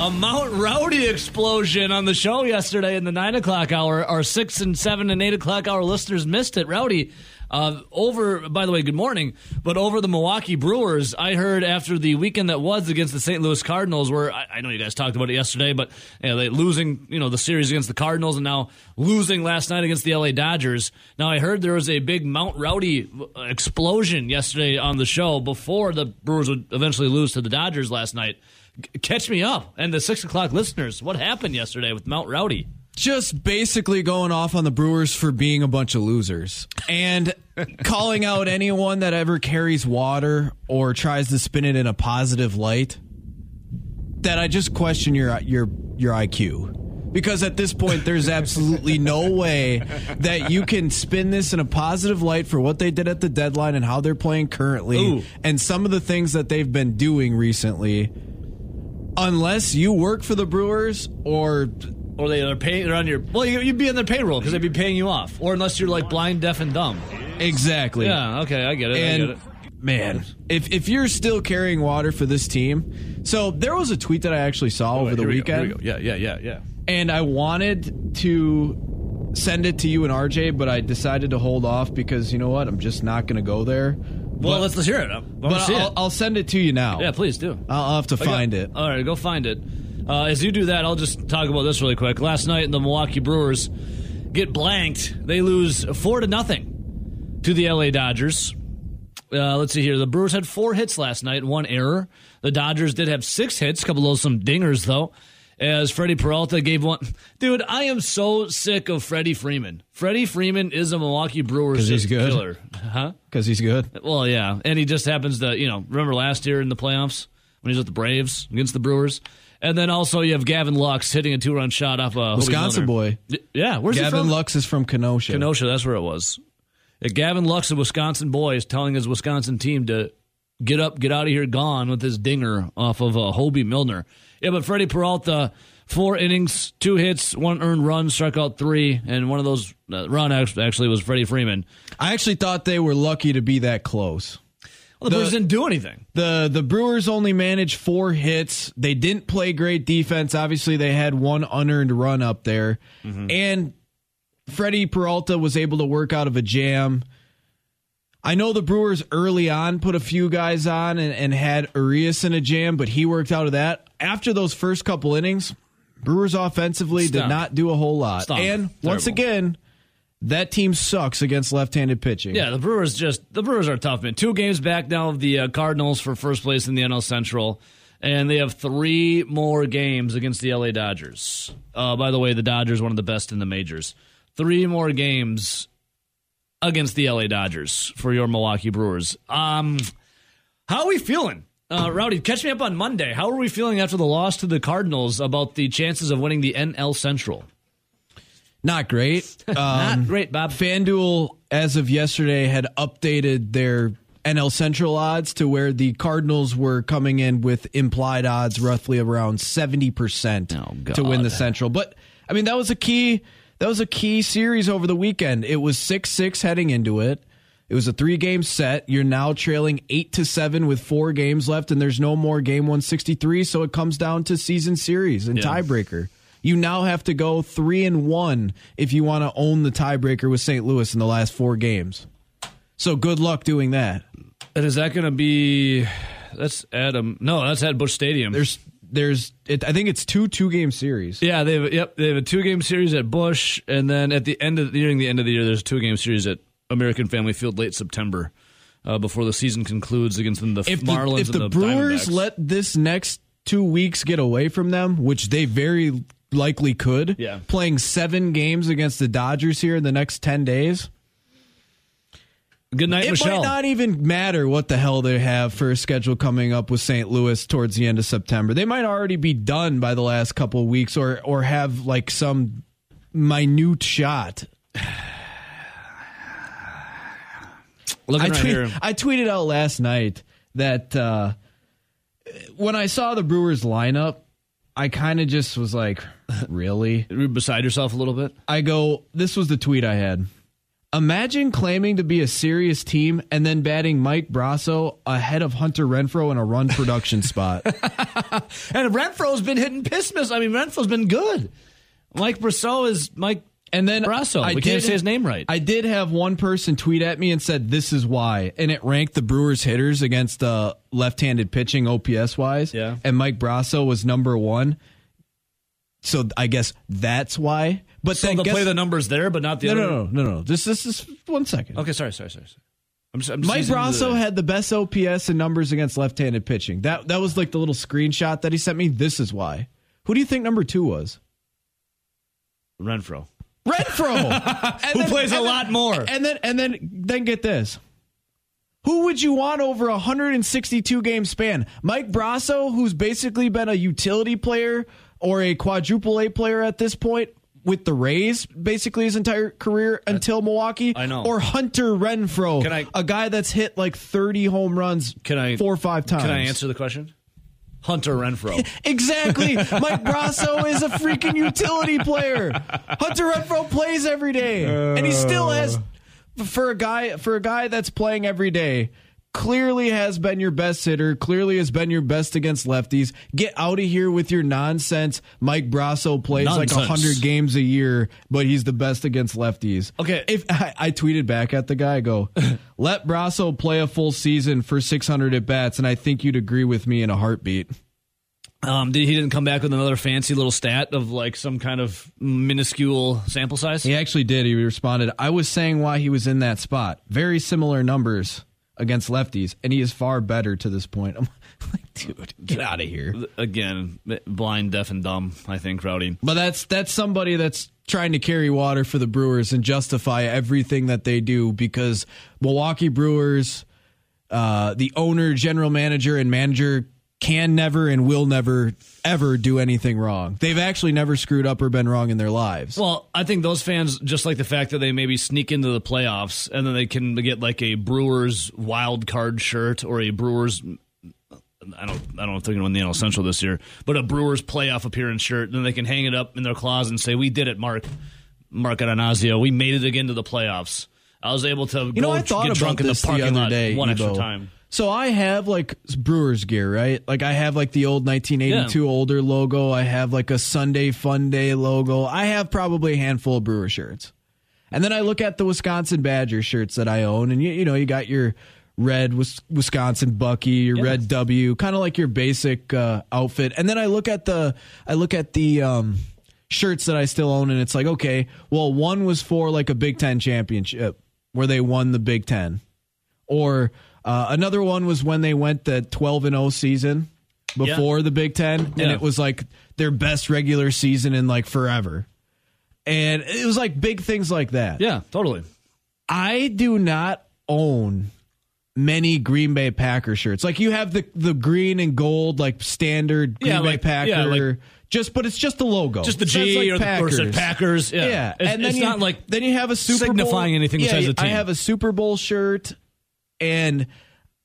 a Mount Rowdy explosion on the show yesterday in the nine o'clock hour. Our six and seven and eight o'clock hour listeners missed it. Rowdy, uh, over, by the way, good morning, but over the Milwaukee Brewers, I heard after the weekend that was against the St. Louis Cardinals, where I, I know you guys talked about it yesterday, but you know, they losing, you know, the series against the Cardinals and now losing last night against the LA Dodgers. Now, I heard there was a big Mount Rowdy explosion yesterday on the show before the Brewers would eventually lose to the Dodgers last night. Catch me up. And the six o'clock listeners, what happened yesterday with Mount Rowdy? Just basically going off on the Brewers for being a bunch of losers and calling out anyone that ever carries water or tries to spin it in a positive light. That I just question your your your IQ. Because at this point, there's absolutely no way that you can spin this in a positive light for what they did at the deadline and how they're playing currently, Ooh. and some of the things that they've been doing recently unless you work for the Brewers or Or they are paying, they're on your, well, you, you'd be on their payroll because they'd be paying you off. Or unless you're like blind, deaf, and dumb. exactly. Yeah, okay, I get it. I And get it. man, if if you're still carrying water for this team, so there was a tweet that I actually saw oh, over the Here we go, weekend, we. Yeah, yeah, yeah, yeah. and I wanted to send it to you and RJ, but I decided to hold off because you know what, I'm just not going to go there. Well, But- let's, let's hear it. I But see I'll, it. I'll send it to you now. yeah, please do. I'll, I'll have to Okay. find it. All right, go find it. Uh, as you do that, I'll just talk about this really quick. Last night, the Milwaukee Brewers get blanked. They lose four to nothing to the LA Dodgers. Uh, let's see here. The Brewers had four hits last night, one error. The Dodgers did have six hits, a couple of some dingers though. As Freddie Peralta gave one, dude, I am so sick of Freddie Freeman. Freddie Freeman is a Milwaukee Brewers he's good. killer, huh? Because he's good. Well, yeah, and he just happens to, you know, remember last year in the playoffs when he was with the Braves against the Brewers, and then also you have Gavin Lux hitting a two-run shot off a Wisconsin boy. Yeah, where's he Gavin? Lux is from Kenosha. Kenosha, that's where it was. Gavin Lux, a Wisconsin boy, is telling his Wisconsin team to get up, get out of here, gone with his dinger off of uh, Hoby Milner. Yeah, but Freddie Peralta, four innings, two hits, one earned run, struck out three, and one of those uh, run actually was Freddie Freeman. I actually thought they were lucky to be that close. Well, the, The- Brewers didn't do anything. The the Brewers only managed four hits. They didn't play great defense. Obviously, they had one unearned run up there, and Freddie Peralta was able to work out of a jam. I know the Brewers early on put a few guys on and, and had Urias in a jam, but he worked out of that. After those first couple innings, Brewers offensively did not do a whole lot. Stunk. And once again, that team sucks against left-handed pitching. Yeah, the Brewers just the Brewers are tough, man. Two games back now of the uh, Cardinals for first place in the NL Central, and they have three more games against the LA Dodgers. Uh, by the way, the Dodgers one of the best in the majors. Three more games against the LA Dodgers for your Milwaukee Brewers. Um, how are we feeling? Uh, Rowdy, catch me up on Monday. How are we feeling after the loss to the Cardinals about the chances of winning the NL Central? Not great. Um, Not great, Bob. FanDuel, as of yesterday, had updated their NL Central odds to where the Cardinals were coming in with implied odds roughly around 70% Oh, to win the Central. But I mean that was a key that was a key series over the weekend. It was 6-6 heading into it. It was a three-game set. You're now trailing 8 to 7 with 4 games left and there's no more game 163, so it comes down to season series and Yeah. tiebreaker. You now have to go 3 and 1 if you want to own the tiebreaker with St. Louis in the last 4 games. So good luck doing that. And is that going to be? That's Adam. Um, no, that's at Busch Stadium. There's there's it, I think it's two two game series. yeah, they have. Yep, they have a two game series at Busch, and then at the end of during the end of the year, there's a two game series at American Family Field late September, uh, before the season concludes against the If the, Marlins if and the, the Brewers let this next 2 weeks get away from them, which they very likely could, Yeah. playing 7 games against the Dodgers here in the next 10 days. Good night, It Michelle. might not even matter what the hell they have for a schedule coming up with St. Louis towards the end of September. They might already be done by the last couple of weeks or or have like some minute shot. I, right tweet. I tweeted out last night that uh, when I saw the Brewers lineup, I kind of just was like, really? Beside yourself a little bit. I go, this was the tweet I had. Imagine claiming to be a serious team and then batting Mike Brosseau ahead of Hunter Renfroe in a run production spot. And Renfroe's been hitting piss miss. I mean, Renfroe's been good. Mike Brosseau is Mike And then Brosseau. I we can't say his name right. I did have one person tweet at me and said this is why, and it ranked the Brewers hitters against uh, left-handed pitching OPS wise. Yeah. and Mike Brosseau was number one. So I guess that's why. But so then they'll guess, play the numbers there, but not the no, other. no, no, no, no. Just this is one second. Okay, sorry, sorry, sorry. sorry. I'm just, I'm just Mike Brosseau the- had the best OPS and numbers against left-handed pitching. That that was like the little screenshot that he sent me. This is why. Who do you think number two was? Renfroe, Renfroe, who then- plays a then- lot more. And then and then then get this. Who would you want over a 162 game span? Mike Brosseau, who's basically been a utility player or a quadruple A player at this point with the Rays basically his entire career until Milwaukee? I know. Or Hunter Renfroe, Can I- a guy that's hit like 30 home runs Can I four or five times. Can I answer the question? Hunter Renfroe. Exactly. Mike Brosseau is a freaking utility player. Hunter Renfroe plays every day, and he still has for a guy for a guy that's playing every day. Clearly has been your best hitter. Clearly has been your best against lefties. Get out of here with your nonsense. Mike Brosseau plays like Nonsense. hundred games a year, but he's the best against lefties. Okay. If I, I tweeted back at the guy, I go, let Brosseau play a full season for six hundred at bats, and I think you'd agree with me in a heartbeat. Um, did he didn't come back with another fancy little stat of like some kind of minuscule sample size? He actually did. He responded, I was saying why he was in that spot. Very similar numbers against lefties, and he is far better to this point. I'm like, dude, get out of here. Again, blind, deaf, and dumb. I think Rowdy. But that's that's somebody that's trying to carry water for the Brewers and justify everything that they do because Milwaukee Brewers, uh, the owner, general manager, and manager can never and will never ever do anything wrong. They've actually never screwed up or been wrong in their lives. Well, I think those fans just like the fact that they maybe sneak into the playoffs and then they can get like a Brewers wild card shirt or a Brewers. I don't. I don't know if they're going to win the NL Central this year, but a Brewers playoff appearance shirt. Then they can hang it up in their closet and say, "We did it, Mark, Mark Adanazio. We made it again to the playoffs. I was able to You go know, I thought get about drunk in the the, parking other lot day. one extra time. So I have like Brewers gear, right? Like I have like the old 1982 older logo. I have like a Sunday Fun Day logo. I have probably a handful of Brewer shirts. And then I look at the Wisconsin Badger shirts that I own, and you, you know, you got your red Wisconsin Bucky, your red W, kind of like your basic uh, outfit. And then I look at the, I look at the um, shirts that I still own, and it's like, okay, well, one was for like a Big Ten championship where they won the Big Ten, or uh, another one was when they went the 12 and 0 season before the Big Ten, and Yeah. it was like their best regular season in like forever. And it was like big things like that. Yeah, totally. I do not own many Green Bay Packer shirts. Like you have the the green and gold like standard Green Yeah, Bay like- Packer. yeah, like- just but it's just the logo. Just the G like, or, the, or Packers. Yeah, Yeah, It's, and then it's you, not like then you have a Super signifying Bowl, anything yeah, besides the I have a Super Bowl shirt, and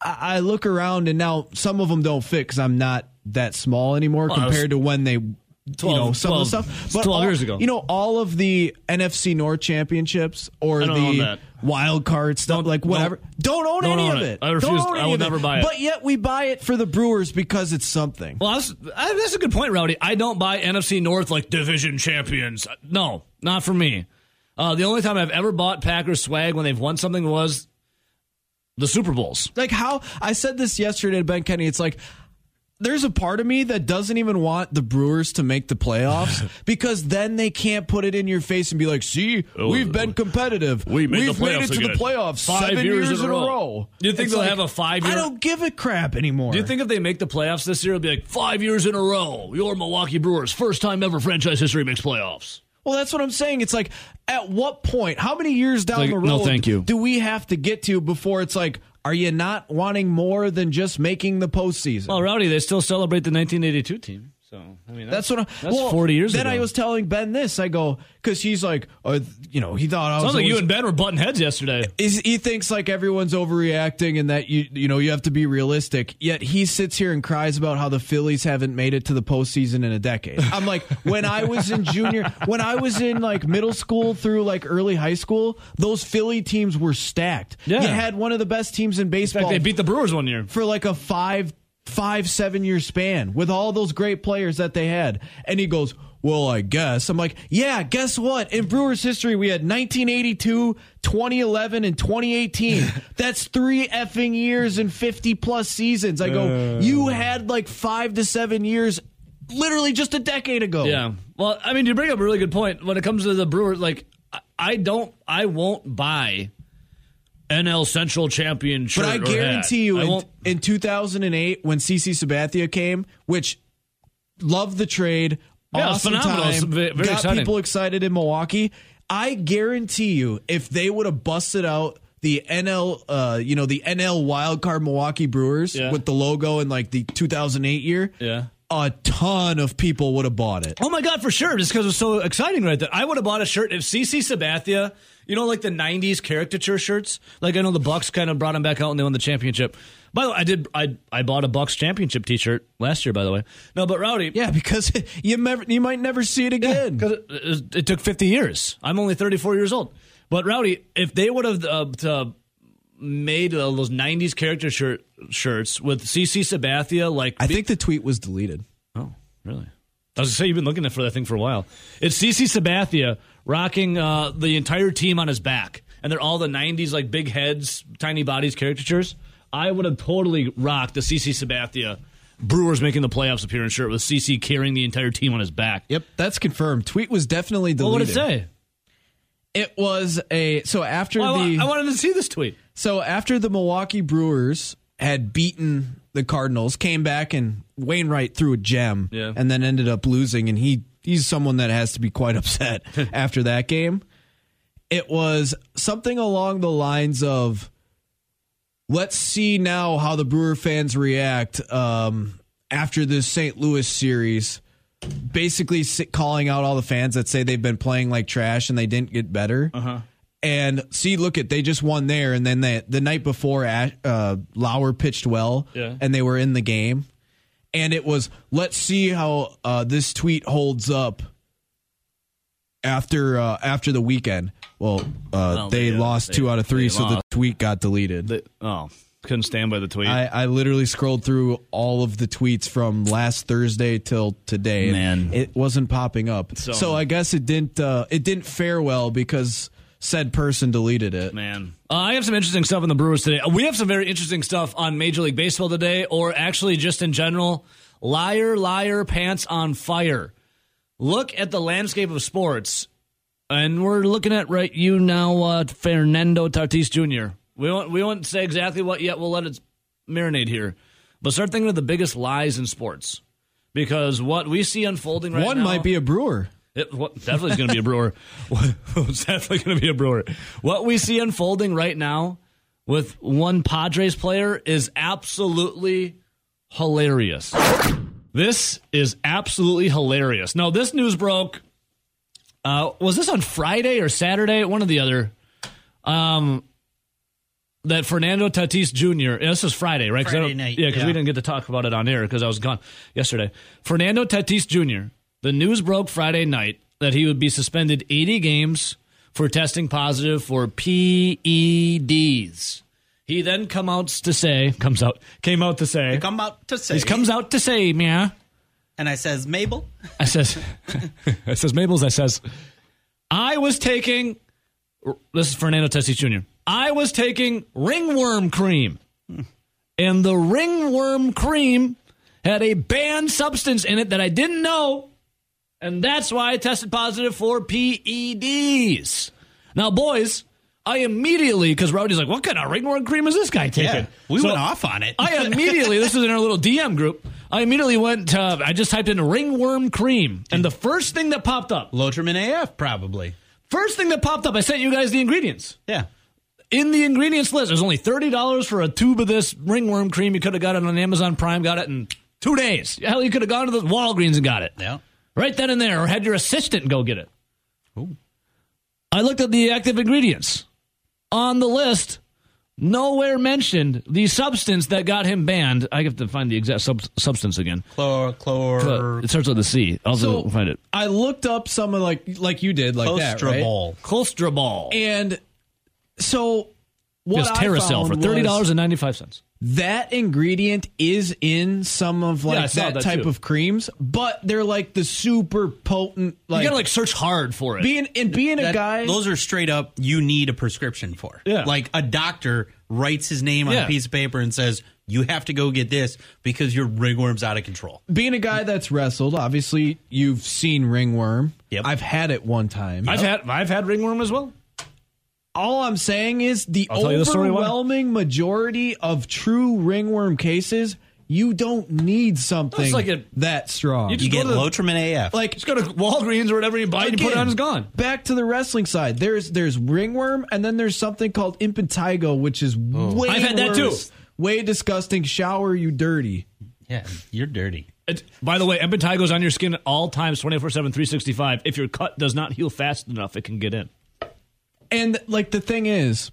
I, I look around, and now some of them don't fit because I'm not that small anymore Well, compared to when they. 12 you know some 12 of the stuff, but 12 all- years ago. You know all of the NFC North championships or don't the wild card stuff, Don't- like don't- whatever. Don't, own don't any own of it. it. I refuse- Don't own I will never buy it. But yet we buy it for the Brewers because it's something. Well, that's, I, that's a good point, Rowdy. I don't buy NFC North like division champions. No, not for me. Uh, the only time I've ever bought Packers swag when they've won something was the Super Bowls. Like how I said this yesterday to Ben Kenny. It's like there's a part of me that doesn't even want the Brewers to make the playoffs because then they can't put it in your face and be like, "See, Oh, we've been competitive. We made we've made it to again. the playoffs Five seven years years, in in a row." row." Do you think It's they'll like, have a five-year- I don't give a crap anymore. Do you think if they make the playoffs this year, it'll be like five years in a row? Your Milwaukee Brewers, first time ever franchise history makes playoffs. Well, that's what I'm saying. It's like, at what point, how many years down Like, the road no, thank you. do we have to get to before it's like, are you not wanting more than just making the postseason? Well, Rowdy, they still celebrate the 1982 team. So I mean, That's what. I, that's well, forty years ago. Then ago. I was telling Ben this. I go because he's like, uh, you know, he thought I was. Sounds like you and Ben were butting heads yesterday. is he thinks like everyone's overreacting and that you you know you have to be realistic. Yet he sits here and cries about how the Phillies haven't made it to the postseason in a decade. I'm like, when I was in junior, when I was in like middle school through like early high school, those Philly teams were stacked. Yeah. You had one of the best teams in In baseball fact, they beat the Brewers one year. for like a five five seven year span with all those great players that they had. And he goes well i guess. I'm like yeah guess what? In brewers history we had 1982 2011 and 2018 that's three effing years and 50 plus seasons. I go uh. you had like five to seven years literally just a decade ago. Yeah. Well, I mean, you bring up a really good point. When it comes to the Brewers. Like, I- I don't, I won't buy NL Central champion shirt. But I guarantee you, I in, in 2008, when CC Sabathia came, which loved the trade, Yeah, awesome phenomenal. Time, ve- very got exciting. people excited in Milwaukee. I guarantee you, if they would have busted out the NL, uh, you know, the NL wildcard Milwaukee Brewers Yeah. with the logo in like the 2008 year, Yeah. a ton of people would have bought it. Oh my god, for sure! Just because it was so exciting right there. I would have bought a shirt if CC Sabathia, you know, like the '90s caricature shirts. Like I know the Bucks kind of brought him back out and they won the championship. By the way, I did. I I bought a Bucks championship T-shirt last year. By the way, no, but Rowdy, Yeah, because you never, you might never see it again. because it, it, it took 50 years. I'm only 34 years old. But Rowdy, if they would have uh, made uh, those 90s character shirt shirts with CC Sabathia, like I think the tweet was deleted. Oh, really? I was gonna say you've been looking for that thing for a while. It's CC Sabathia rocking uh, the entire team on his back, and they're all the '90s like big heads, tiny bodies caricatures. I would have totally rocked the CC Sabathia Brewers making the playoffs appearance shirt with CC carrying the entire team on his back. Yep, that's confirmed. Tweet was definitely Well, deleted. what did it say? It was a so after Well, the I wanted to see this tweet. so after the Milwaukee Brewers had beaten the Cardinals, came back and Wainwright threw a gem, Yeah. and then ended up losing, and he he's someone that has to be quite upset after that game. It was something along the lines of, "Let's see now how the Brewer fans react um, after this St. Louis series." basically calling out all the fans that say they've been playing like trash and they didn't get better. Uh-huh. And see, look at they just won there, and then they, the night before, uh, Lauer pitched well, Yeah. and they were in the game. And it was let's see how uh, this tweet holds up after uh, after the weekend. Well, uh, they yeah, lost they- two out of three, so the tweet got deleted. Oh, couldn't stand by the tweet. I, I literally scrolled through all of the tweets from last Thursday till today. and Man. it wasn't popping up. So- So, I guess it didn't. Uh, it didn't fare well because said person deleted it. Man, uh, I have some interesting stuff on the Brewers today. We have some very interesting stuff on Major League Baseball today, or actually just in general. Liar, liar, pants on fire. Look at the landscape of sports, and we're looking at right you now, uh, Fernando Tatis Jr. We won't we won't say exactly what yet. We'll let it marinate here, but start thinking of the biggest lies in sports because what we see unfolding right now. One now. might be a brewer. It what, definitely is going to be a brewer. it's definitely going to be a brewer. What we see unfolding right now with one Padres player is absolutely hilarious. This is absolutely hilarious. Now, this news broke. Uh, was this on Friday or Saturday? One or the other. Um, that Fernando Tatis Jr. yeah, this was Friday, right? Friday night, Yeah, because yeah. we didn't get to talk about it on air because I was gone yesterday. Fernando Tatis Jr. The news broke Friday night that he would be suspended 80 games for testing positive for PEDs. He then come out to say, comes out, came out to say, come out to say. he comes out to say, yeah. and I says, Mabel, I says, I says, Mabel's, I says, I was taking, this is Fernando Tatis Jr. I was taking ringworm cream. And the ringworm cream had a banned substance in it that I didn't know. And that's why I tested positive for PEDs. Now, boys, I immediately, because Rowdy's like, what kind of ringworm cream is this guy taking? yeah, we So- went off on it. I immediately, this was in our little DM group. I immediately went to, I just typed in ringworm cream. And the first thing that popped up, Lotrimin AF, probably. first thing that popped up, I sent you guys the ingredients. Yeah. In the ingredients list, there's only $30 for a tube of this ringworm cream. You could have got it on Amazon Prime, got it in Two days. Hell, you could have gone to the Walgreens and got it. Yeah. Right then and there, or had your assistant go get it. I looked at the active ingredients. On the list, nowhere mentioned the substance that got him banned. I have to find the exact sub- substance again. Chlor, chlor, It starts with a C. I'll So find it. I looked up some of like like you did like that, right? Clostrobol. Clostrobol. And so what It's I Terracell for thirty dollars and ninety five cents. That ingredient is in some of like saw that, that type too. of creams, but they're like the super potent Like You gotta like search hard for it. being and being a guy. Those are straight up. You need a prescription for. Yeah. Like a doctor writes his name on Yeah. a piece of paper and says you have to go get this because your ringworm's out of control. being a guy that's wrestled, obviously you've seen ringworm. Yep. I've had it one time. I've had I've had ringworm as well. All I'm saying is the I'll tell the overwhelming majority of true ringworm cases, you don't need something like a- that strong. You You get go the- Lotrimin AF. like Just go to Walgreens or whatever you buy and you put it on, Again, it's gone. Back to the wrestling side. There's there's ringworm, and then there's something called impetigo, which is oh. way I've had that too. Way disgusting. Shower you dirty. yeah, you're dirty. It, by the way, Empatigo's on your skin at all times, 24 7, 365. If your cut does not heal fast enough, it can get in. And like the thing is,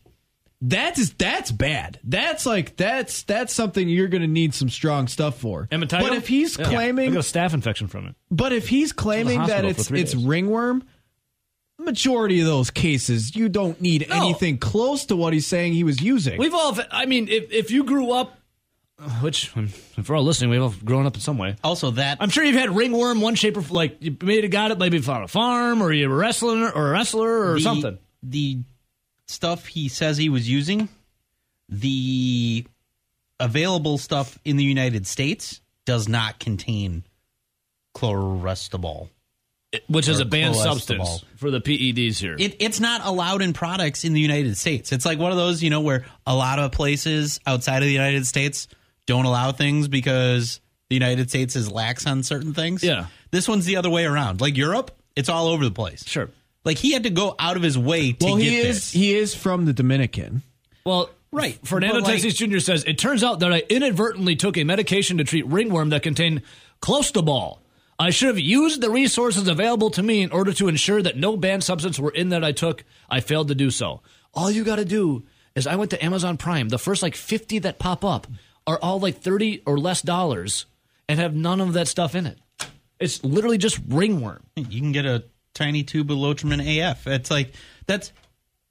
that's that's bad. That's like that's that's something you're going to need some strong stuff for. Empatigo? But if he's Yeah. I claiming, got a staph infection from it. but if he's claiming that hospital for it's three it's days. ringworm, majority of those cases you don't need No. anything close to what he's saying he was using. We've all, I mean, if, if you grew up, which, um, if we're all listening, we've all grown up in some way. Also, that I'm sure you've had ringworm one shape or like you maybe got it maybe on a farm or you were wrestling or a wrestler or the- something. The stuff he says he was using, the available stuff in the United States does not contain chlorestobol. Which is a banned substance for the PEDs here. It, it's not allowed in products in the United States. It's like one of those, you know, where a lot of places outside of the United States don't allow things because the United States is lax on certain things. Yeah. This one's the other way around. Like Europe, it's all over the place. sure. Like he had to go out of his way to well, get he is this. he is from the Dominican. Well, Right. Fernando But, like- Tatis Jr. says it turns out that I inadvertently took a medication to treat ringworm that contained clostebol. I should have used the resources available to me in order to ensure that no banned substance were in that I took. I failed to do so. All you got to do is I went to Amazon Prime. The first like 50 that pop up are all like 30 or less dollars and have none of that stuff in it. It's literally just ringworm. You can get a tiny tube of Lotrimin AF. It's like that's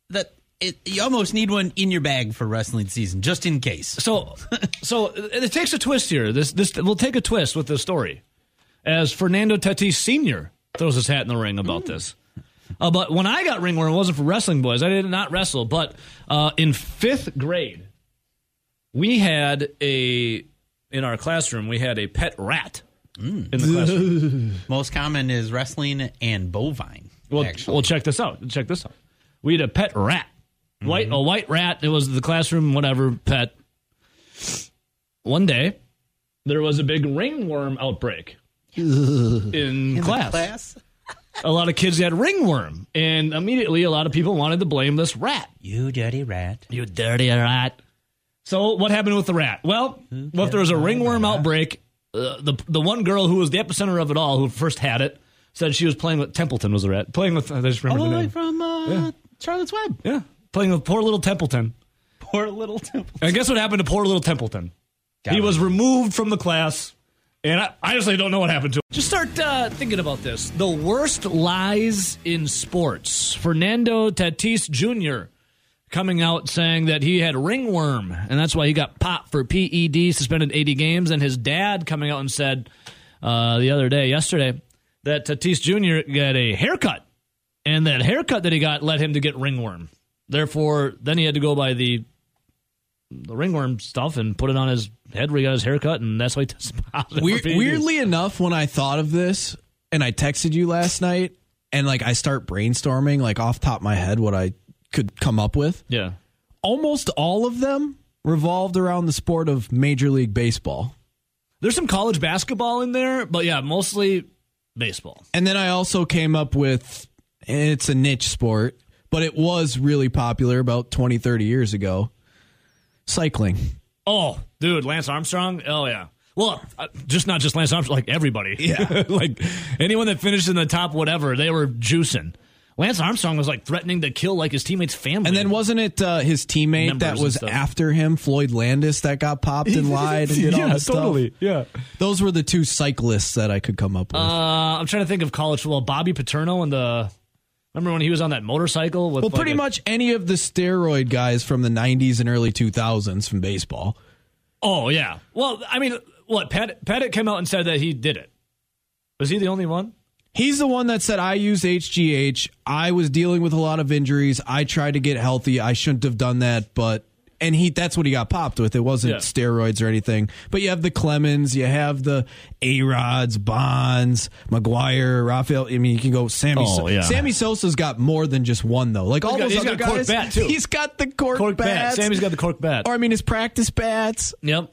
that. It, you almost need one in your bag for wrestling season, just in case. So, so it takes a twist here. This, this will take a twist with this story, as Fernando Tatis Senior throws his hat in the ring about this. Uh, but when I got ringworm, it wasn't for wrestling boys. I did not wrestle, but uh, in fifth grade, we had a in our classroom we had a pet rat in the classroom. Most common is wrestling and bovine. Well, actually, well, check this out. Check this out. We had a pet rat, mm-hmm. white a white rat. It was the classroom, whatever pet. One day, there was a big ringworm outbreak in, class. class. A lot of kids had ringworm, and immediately a lot of people wanted to blame this rat. You dirty rat. You dirty rat. So what happened with the rat? Well, well if there was a ringworm outbreak, uh, the the one girl who was the epicenter of it all, who first had it, said she was playing with Templeton was the rat playing with. I just remember All the the way name. from uh, Yeah. Charlotte's Web. Yeah, playing with poor little Templeton. Poor little temple. And guess what happened to poor little Templeton? Got he him. was removed from the class, and I I honestly don't know what happened to him. Just start uh, thinking about this. The worst lies in sports. Fernando Tatis Jr. coming out saying that he had ringworm, and that's why he got popped for PED, suspended 80 games. And his dad coming out and said uh, the other day, yesterday, that Tatis Jr. got a haircut, and that haircut that he got led him to get ringworm. Therefore, then he had to go by the the ringworm stuff and put it on his head where he got his haircut, and that's why he tested positive. for weirdly enough, when I thought of this and I texted you last night, and like I start brainstorming, like off top of my head, what I could come up with, yeah. almost all of them revolved around the sport of Major League Baseball. There's some college basketball in there, but yeah, mostly baseball. And then I also came up with it's a niche sport, but it was really popular about 20, 30 years ago cycling. Oh, dude, Lance Armstrong. Oh yeah. Well, uh, just not just Lance Armstrong, like everybody. Yeah. like anyone that finished in the top whatever, they were juicing. Lance Armstrong was like threatening to kill like his teammates' family. And then wasn't it uh, his teammate Members that was after him, Floyd Landis, that got popped and lied and did all yeah, this stuff? totally. Yeah. Those were the two cyclists that I could come up with. Uh, I'm trying to think of college football. Bobby Petrino and the remember when he was on that motorcycle with well, like pretty a- much any of the steroid guys from the 90s and early 2000s from baseball. Oh yeah. Well, I mean, what Pettitte, Pettitte came out and said that he did it. Was he the only one? He's the one that said, I used HGH. I was dealing with a lot of injuries. I tried to get healthy. I shouldn't have done that, but. And he that's what he got popped with. It wasn't Yeah. steroids or anything. But you have the Clemens, you have the A Rods, Bonds, McGwire, Rafael. I mean, you can go Sammy. Oh, So- yeah. Sammy Sosa's got more than just one though. Like all got- those he's other got cork guys, bat, too. he's got the cork, Cork bat. bats. Sammy's got the cork bat. Or I mean, his practice bats. Yep.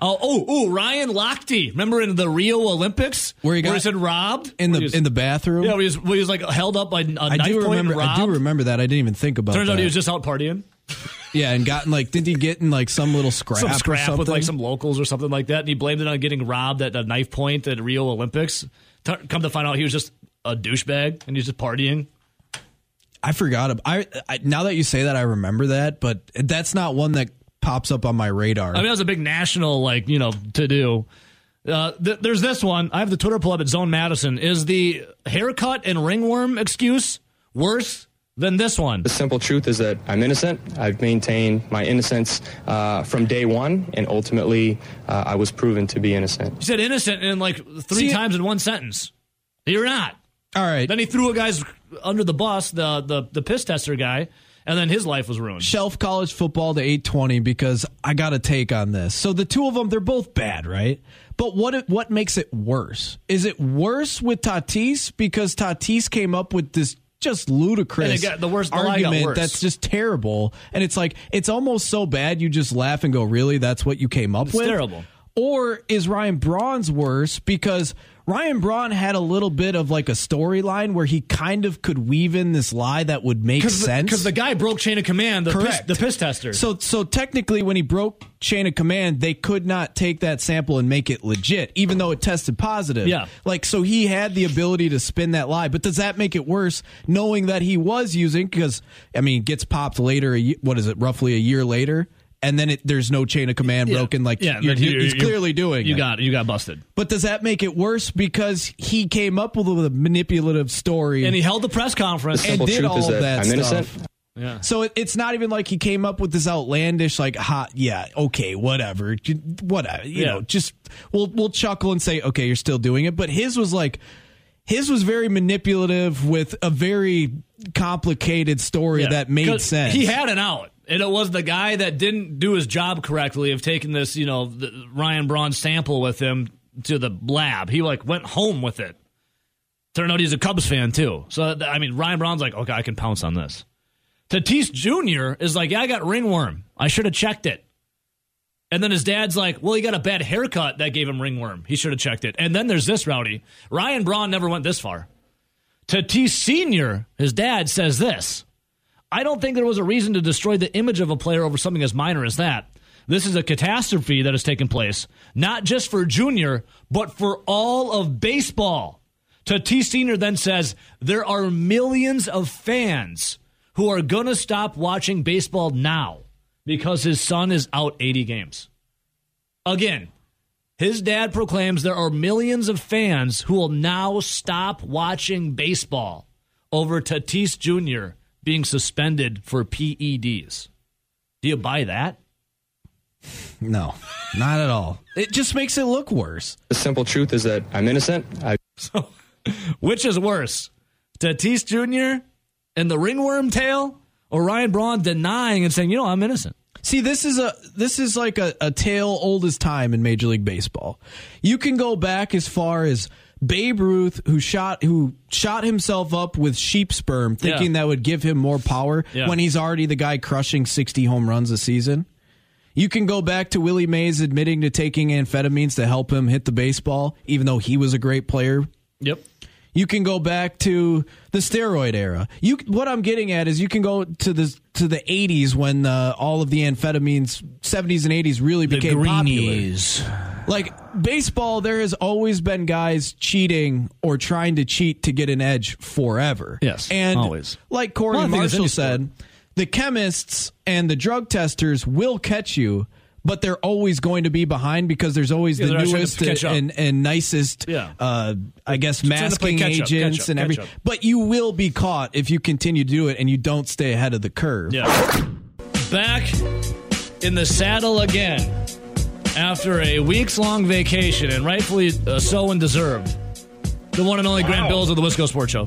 Oh, oh, oh, Ryan Lochte. Remember in the Rio Olympics Where he got- he said robbed in the was- in the bathroom. yeah, where he was, where he was like held up by a I knife do point remember. and. I do remember that. I didn't even think about. It. Turns that. out he was just out partying. yeah, and gotten like didn't he get in like some little scrap, some or scrap something? with like some locals or something like that, and he blamed it on getting robbed at a knife point at Rio Olympics. T- come to find out, he was just a douchebag and he's just partying. I forgot. I, I now that you say that, I remember that, but that's not one that pops up on my radar. I mean, that was a big national, like, you know, to do. Uh, th- there's this one. I have the Twitter pull up at Zone Madison. Is the haircut and ringworm excuse worse than this one? The simple truth is that I'm innocent. I've maintained my innocence uh, from day one, and ultimately, uh, I was proven to be innocent. He said innocent in like three See- times in one sentence. You're not. All right, Then he threw a guy's under the bus, the the the piss tester guy, and then his life was ruined. shelf college football to 820 because I got a take on this. So the two of them, they're both bad, right? But what what makes it worse? Is it worse with Tatis because Tatis came up with this just ludicrous got- the worst- the argument that's just terrible, and it's like it's almost so bad you just laugh and go, "Really? That's what you came up It's with?" terrible. Or is Ryan Braun's worse because Ryan Braun had a little bit of like a storyline where he kind of could weave in this lie that would make sense Because the guy broke chain of command, the piss, Correct. the piss tester. so so technically when he broke chain of command, they could not take that sample and make it legit, even though it tested positive. Yeah. Like so he had the ability to spin that lie. But does that make it worse knowing that he was using because I mean gets popped later a what is it, roughly a year later? And then it, there's no chain of command Yeah. broken. Like yeah, you're, then you- he's you- clearly doing. You it. got you got busted, But does that make it worse because he came up with a manipulative story and he held the press conference. and did all of that that I'm stuff? innocent. yeah. So it, it's not even like he came up with this outlandish, like, hot, yeah, okay, whatever, whatever, you Yeah. know, just we'll we'll chuckle and say, okay, you're still doing it. But his was like, his was very manipulative with a very complicated story Yeah. that made sense. He had an out. And it was the guy that didn't do his job correctly of taking this, you know, Ryan Braun sample with him to the lab. He like went home with it. Turned out he's a Cubs fan too. So I mean, Ryan Braun's like, okay, I can pounce on this. Tatis Jr. is like, yeah, I got ringworm. I should have checked it. And then his dad's like, well, he got a bad haircut that gave him ringworm. He should have checked it. And then there's this rowdy. Ryan Braun never went this far. Tatis Sr., his dad, says this. I don't think there was a reason to destroy the image of a player over something as minor as that. This is a catastrophe that has taken place, not just for Junior, but for all of baseball. Tatis Sr. then says there are millions of fans who are going to stop watching baseball now because his son is out 80 games. Again, his dad proclaims there are millions of fans who will now stop watching baseball over Tatis Jr. being suspended for PEDs. Do you buy that? no, not at all. It just makes it look worse. The simple truth is that I'm innocent. I So, which is worse, Tatis Jr. and the ringworm tail, or Ryan Braun denying and saying, "You know, I'm innocent." See, this is a this is like a, a tale old as time in Major League Baseball. You can go back as far as Babe Ruth, who shot who shot himself up with sheep sperm, thinking Yeah. that would give him more power Yeah. when he's already the guy crushing sixty home runs a season. You can go back to Willie Mays admitting to taking amphetamines to help him hit the baseball, even though he was a great player. Yep. You can go back to the steroid era. You what I'm getting at is you can go to the to the 80s when uh, all of the amphetamines 70s and 80s really became popular. Like baseball, there has always been guys cheating or trying to cheat to get an edge forever. Yes, and always. Like Corey Well, I think it's Marshall said, the chemists and the drug testers will catch you. But they're always going to be behind because there's always Yeah, the they're always trying to newest up. and, and nicest, Yeah. uh, I guess, trying to play masking catch up, catch agents up, and everything. But you will be caught if you continue to do it and you don't stay ahead of the curve. Yeah. Back in the saddle again after a weeks long vacation, and rightfully uh, so and deserved. The one and only Grant Bills of the Wisco Sports Show.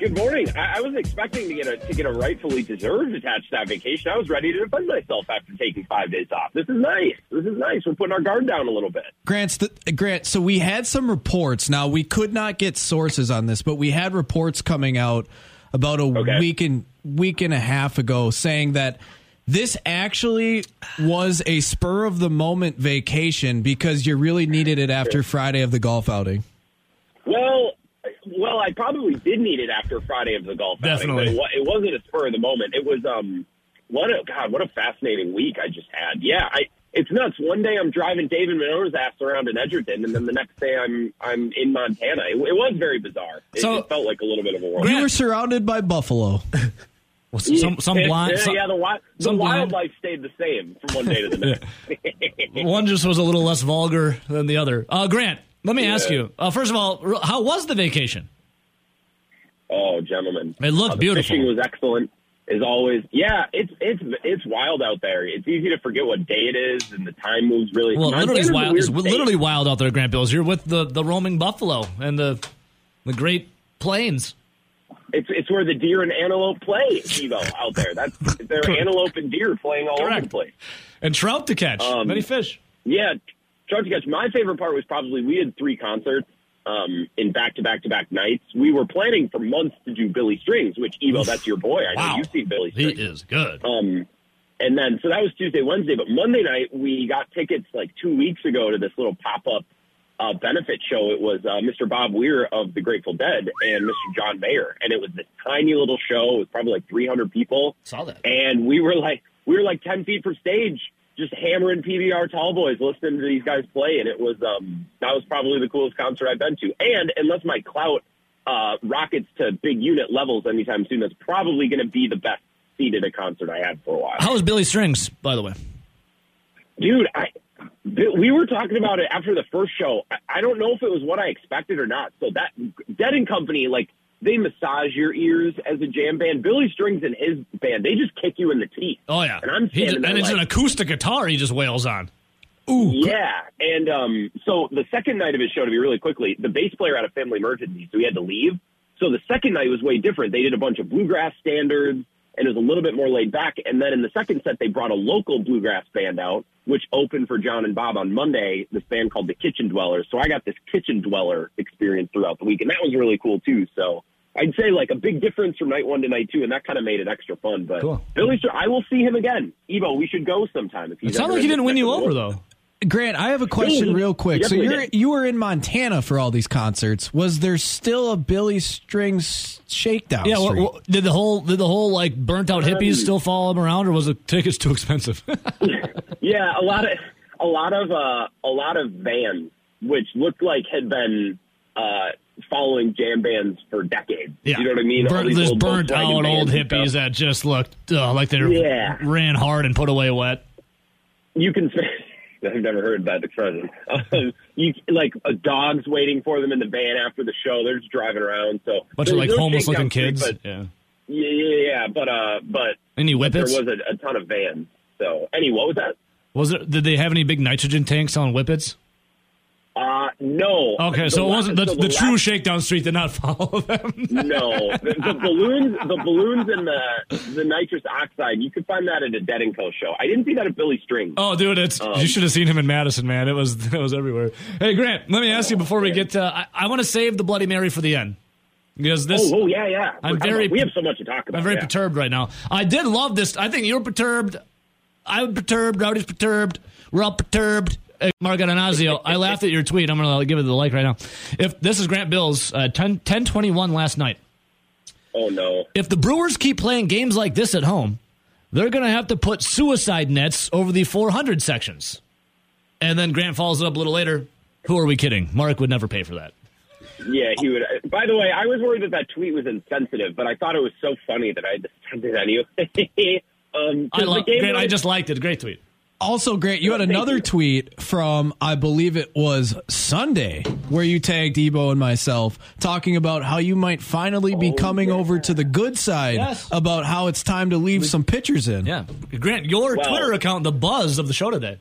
Good morning. I, I was expecting to get a to get a rightfully deserved attached to that vacation. I was ready to defend myself after taking five days off. This is nice. This is nice. We're putting our guard down a little bit. Grant's the, Grant, so we had some reports. Now we could not get sources on this, but we had reports coming out about a Okay. week and week and a half ago saying that this actually was a spur of the moment vacation because you really needed it after Friday of the golf outing. Well, well, I probably did need it after Friday of the golf Definitely. outing, but it, it wasn't a spur of the moment. It was um, what a God, what a fascinating week I just had. Yeah, I. It's nuts. One day I'm driving David Minota's ass around in Edgerton, and then the next day I'm I'm in Montana. It, it was very bizarre. It, So- it felt like a little bit of a whirl. You were surrounded by buffalo. Well, some some yeah, blind. Yeah, some- yeah, the, wi- the some blind- wildlife stayed the same from one day to the next. One just was a little less vulgar than the other. Uh, Grant, let me ask you. Uh, first of all, how was the vacation? oh, gentlemen, It looked Uh, the beautiful. Fishing was excellent, as always. Yeah, it's it's it's wild out there. It's easy to forget what day it is, and the time moves really. Well, literally, Montana's wild. It's state. literally wild out there, Grant Bills. You're with the, the roaming buffalo and the the Great Plains. It's it's where the deer and antelope play, Evo, out there. That's there are antelope and deer playing all over the place. And trout to catch. Um, Many fish. Yeah, Trout to catch. My favorite part was probably we had three concerts um, in back to back to back nights. We were planning for months to do Billy Strings, which Evo, that's your boy. I know you've seen Billy He is good. Um, and then, so that was Tuesday, Wednesday. But Monday night, we got tickets like two weeks ago to this little pop up uh, benefit show. It was uh, Mr. Bob Weir of the Grateful Dead and Mr. John Mayer. And it was this tiny little show. It was probably like 300 people. Saw that. And we were like, we were like 10 feet from stage, just hammering PBR tall boys, listening to these guys play. And it was, um, that was probably the coolest concert I've been to. And unless my clout uh, rockets to big unit levels anytime soon, that's probably going to be the best seated at a concert I had for a while. How was Billy Strings, by the way? Dude, I we were talking about it after the first show. I, I don't know if it was what I expected or not. So that Dead and Company, like they massage your ears as a jam band. Billy Strings and his band, they just kick you in the teeth. Oh yeah, And I'm He just- standing there and it's an acoustic guitar. He just wails on. Ooh, yeah, and um, so the second night of his show, to be really quickly, the bass player had a family emergency, so he had to leave. So the second night was way different. They did a bunch of bluegrass standards, and it was a little bit more laid back. And then in the second set, they brought a local bluegrass band out, which opened for John and Bob on Monday. This band called the Kitchen Dwellers. So I got this Kitchen Dweller experience throughout the week, and that was really cool too. So. I'd say like a big difference from night one to night two, and that kind of made it extra fun. But Cool. Billy, I will see him again. Evo, we should go sometime. If he's It ever like he didn't win you neck of the over though. Grant, I have a question real quick. So you're did. you were in Montana for all these concerts. Was there still a Billy Strings shakedown? Yeah, well, well, did the whole did the whole like burnt out hippies still follow him around, or was the tickets too expensive? Yeah, a lot of a lot of uh, a lot of vans, which looked like had been uh, following jam bands for decades. yeah, You know what I mean? All Burnt, these this old burnt out old hippies that just looked uh, like they Yeah. ran hard and put away wet. You can. I've never heard that expression. Um, you like uh, dogs waiting for them in the van after the show. They're just driving around. So Bunch of like homeless looking kids. But yeah. yeah, yeah, yeah. But uh, but Any whippets? there was a, a ton of vans. So anyway, what was that? Was it? Did they have any big nitrogen tanks on whippets? Uh, no. Okay, The so it wasn't the, so the, true last- shakedown street did not follow them. No, the, the balloons, the balloons, and the the nitrous oxide. You could find that at a Dead and Co. show. I didn't see that at Billy Strings. Oh, dude, it's Um, you should have seen him in Madison, man. It was it was everywhere. Hey, Grant, let me ask you before we get to. I, I want to save the Bloody Mary for the end because this. oh, oh, yeah, yeah. I'm We're very- about- we have so much to talk about. I'm very yeah. perturbed right now. I did love this. I think you're perturbed. I'm perturbed. Rowdy's perturbed. We're all perturbed. Mark Anazio, I laughed at your tweet. I'm going to give it the like right now. If this is Grant Bills, uh, 10, 1021 last night. Oh no. If the Brewers keep playing games like this at home, they're going to have to put suicide nets over the 400 sections. And then Grant follows it up a little later. Who are we kidding? Mark would never pay for that. Yeah, he would. By the way, I was worried that that tweet was insensitive, but I thought it was so funny that I to send it anyway. um, I game Grant. I just liked it. Great tweet. Also, Grant, you had another you. tweet from, I believe it was Sunday, where you tagged Ebo and myself talking about how you might finally be Oh, coming yeah. over to the good side Yes. about how it's time to leave some pitchers in. Yeah, Grant, your Well- Twitter account, the buzz of the show today.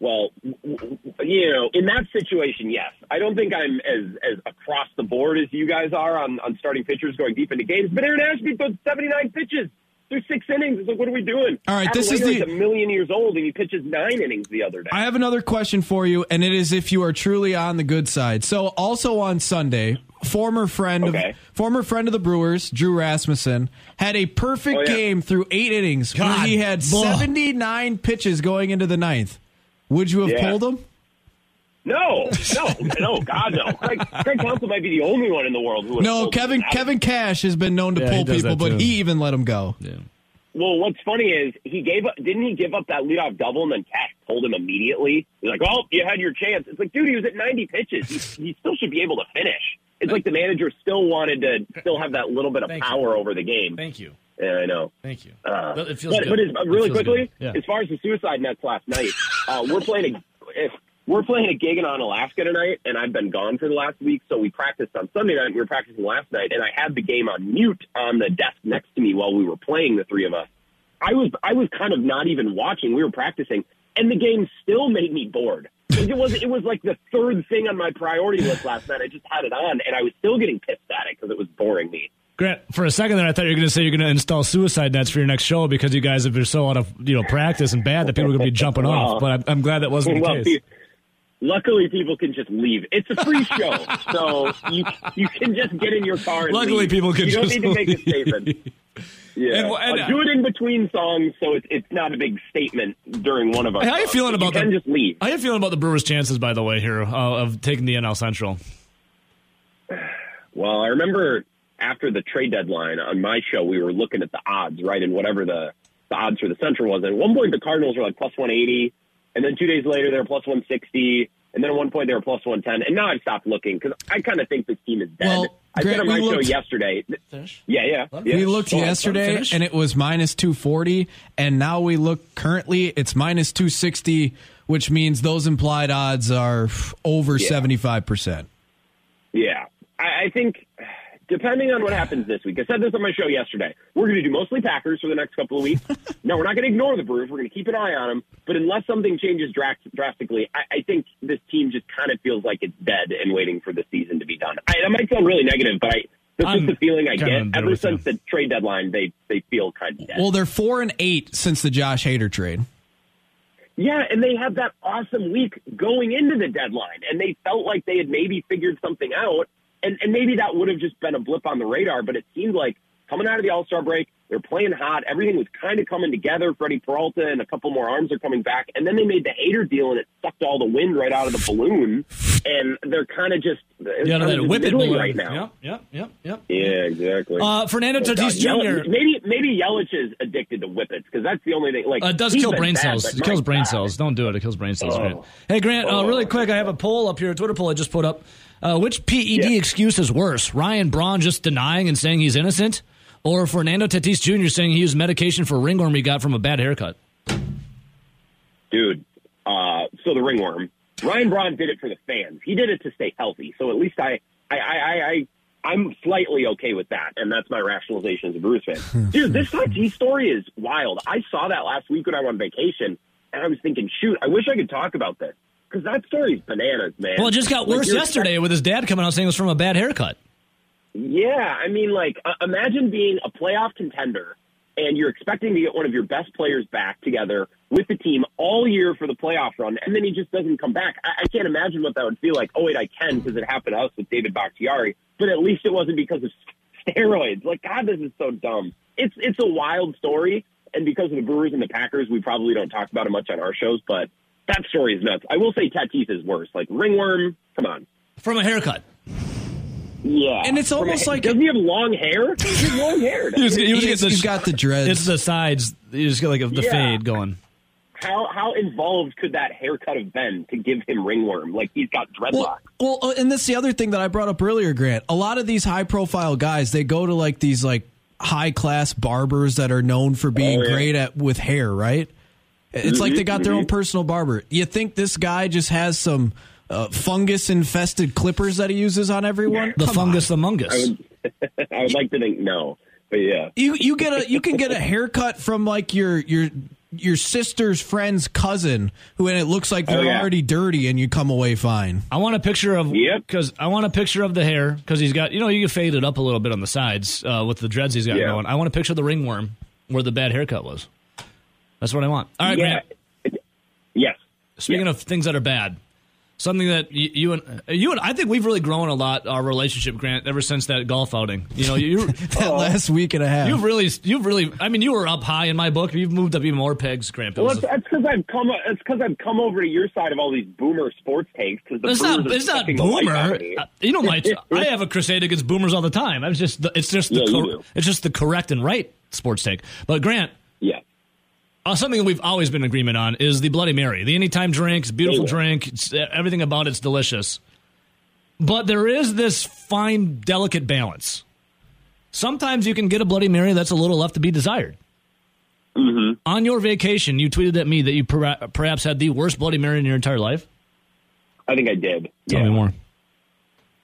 Well, w- w- you know, in that situation, yes. I don't think I'm as as across the board as you guys are on, on starting pitchers going deep into games. But Aaron Ashby throws 79 pitches through six innings. It's like, what are we doing? All right, Adam this is the- a million years old, and he pitches nine innings the other day. I have another question for you, and it is if you are truly on the good side. So, also on Sunday, former friend Okay. of former friend of the Brewers, Drew Rasmussen, had a perfect Oh, yeah. game through eight innings where God, he had blah. seventy nine pitches going into the ninth. Would you have Yeah. pulled him? No, no, no, God, no. Craig, Craig Counsell might be the only one in the world who would No, Kevin Kevin Cash has been known to Yeah, pull people, but he even let him go. Yeah. Well, what's funny is he gave up. Didn't he give up that leadoff double and then Cash pulled him immediately? He's like, "Oh, you had your chance." It's like, dude, he was at 90 pitches. He, he still should be able to finish. It's like the manager still wanted to still have that little bit of Thank you. power over the game. Thank you. Yeah, I know. Thank you. Uh, But it feels but, good. but it's, It really feels quickly. Yeah. as far as the suicide nets last night, uh, we're playing a if we're playing a gig in Onalaska tonight, and I've been gone for the last week. So we practiced on Sunday night. and We were practicing last night, and I had the game on mute on the desk next to me while we were playing. The three of us. I was I was kind of not even watching. We were practicing, and the game still made me bored. It was it was like the third thing on my priority list last night. I just had it on, and I was still getting pissed at it because it was boring me. Grant, for a second there, I thought you were going to say you're going to install suicide nets for your next show because you guys have been so out of you know practice and bad that people are going to be jumping off. But I'm, I'm glad that wasn't the Well, case. Luckily, people can just leave. It's a free show, so you you can just get in your car. And Luckily, leave. people can You don't need to make a statement. Yeah, And- and- Uh, do it in between songs, so it's it's not a big statement during one of our. Hey, how you songs. feeling You about can the- just leave. How you feeling about the Brewers' chances, by the way, here uh, of taking the NL Central? Well, I remember after the trade deadline on my show, we were looking at the odds, right, and whatever the the odds for the Central was. And at one point, the Cardinals were like plus one eighty, and then two days later, they were plus one sixty. And then at one point they were plus one ten, and now I've stopped looking because I kind of think this team is dead. Well, I Grant, said on my we show yesterday. Finish. Yeah, yeah. yeah. We looked Go yesterday finish. and it was minus 240 and now we look currently it's minus 260 which means those implied odds are over Yeah. 75%. Yeah, I, I think depending on what happens this week, I said this on my show yesterday. We're going to do mostly Packers for the next couple of weeks. no, we're not going to ignore the Brewers. We're going to keep an eye on them. But unless something changes dra- drastically, I, I think this team just kind of feels like it's dead and waiting for the season to be done. I, that might sound really negative, but I. That's I'm just the feeling I get ever with you. since the trade deadline. They they feel kind of dead. Well, they're 4 and 8 since the Josh Hader trade. Yeah, and they had that awesome week going into the deadline, and they felt like they had maybe figured something out, and, and maybe that would have just been a blip on the radar, but it seemed like coming out of the All Star break, they're playing hot. Everything was kind of coming together. Freddie Peralta and a couple more arms are coming back, and then they made the Hader deal, and it sucked all the wind right out of the balloon, and they're kind of just, Yeah, of that balloon. right now. Yep, yep, yep, yep. Yeah, exactly. Uh, Fernando Oh, Tatis Jr. Maybe maybe Yelich is addicted to whippets because that's the only thing. Like Uh, it does kill brain cells. It kills brain God. cells. Don't do it. It kills brain cells. Oh. Grant. Hey, Grant, uh, Oh. really quick, I have a poll up here, a Twitter poll I just put up. Uh, which PED Yeah. excuse is worse? Ryan Braun just denying and saying he's innocent? Or Fernando Tatis Jr. saying he used medication for ringworm he got from a bad haircut? dude. Uh, so the ringworm, Ryan Braun did it for the fans. He did it to stay healthy. So at least I, I, I, I, I I'm slightly okay with that, and that's my rationalization as a Brewers fan. Dude, this Tatis story is wild. I saw that last week when I went on vacation, and I was thinking, shoot, I wish I could talk about this because that story's bananas, man. Well, it just got worse you're yesterday with his dad coming out saying it was from a bad haircut. Yeah, I mean, like, uh, imagine being a playoff contender and you're expecting to get one of your best players back together with the team all year for the playoff run, and then he just doesn't come back. I, I can't imagine what that would feel like. Oh, wait, I can because it happened to us with David Bakhtiari, but at least it wasn't because of steroids. Like, God, this is so dumb. It's it's a wild story, and because of the Brewers and the Packers, we probably don't talk about it much on our shows, but that story is nuts. I will say Tatis is worse. Like, ringworm, come on. From a haircut. Yeah. And it's almost a- like- Doesn't he have long hair? He's long hair. He was- he was He's- getting the- he's got the dreads. It's the sides. You just got like a, the Yeah. fade going. how how involved could that haircut have been to give him ringworm? Like he's got dreadlocks. Well, well, uh, and that's the other thing that I brought up earlier, Grant. A lot of these high profile guys, they go to like these like high class barbers that are known for being Oh, yeah. great at with hair, right? It's like they got their own personal barber. You think this guy just has some uh, fungus infested clippers that he uses on everyone? The Come fungus, on. the mungus. I would like to think no, but yeah. You you get a you can get a haircut from like your your your sister's friend's cousin who and it looks like they're Oh, yeah. already dirty and you come away fine. I want a picture of Yep. because I want a picture of the hair because he's got you know you can fade it up a little bit on the sides uh, with the dreads he's got Yeah. going. I want a picture of the ringworm where the bad haircut was. That's what I want. All right, yeah. Grant. Yes. Speaking of things that are bad, something that you, you and you and I think we've really grown a lot our relationship, Grant, ever since that golf outing. You know, you That last week and a half. you've really you've really I mean you were up high in my book. You've moved up even more pegs, Grant. Well, was that's because I've come. It's because I've come over to your side of all these boomer sports takes. Because It's not. It's not boomer. Uh, You know, my I have a crusade against boomers all the time. I'm just. It's just the. Yeah, you cor- do. it's just the correct and right sports take. But Grant, Yeah. Uh, something we've always been in agreement on is the Bloody Mary, the anytime drink. It's beautiful Yeah. drink. It's, uh, everything about it's delicious. But there is this fine, delicate balance. Sometimes you can get a Bloody Mary that's a little left to be desired. Mm-hmm. On your vacation, you tweeted at me that you per- perhaps had the worst Bloody Mary in your entire life. I think I did. Tell yeah. me more.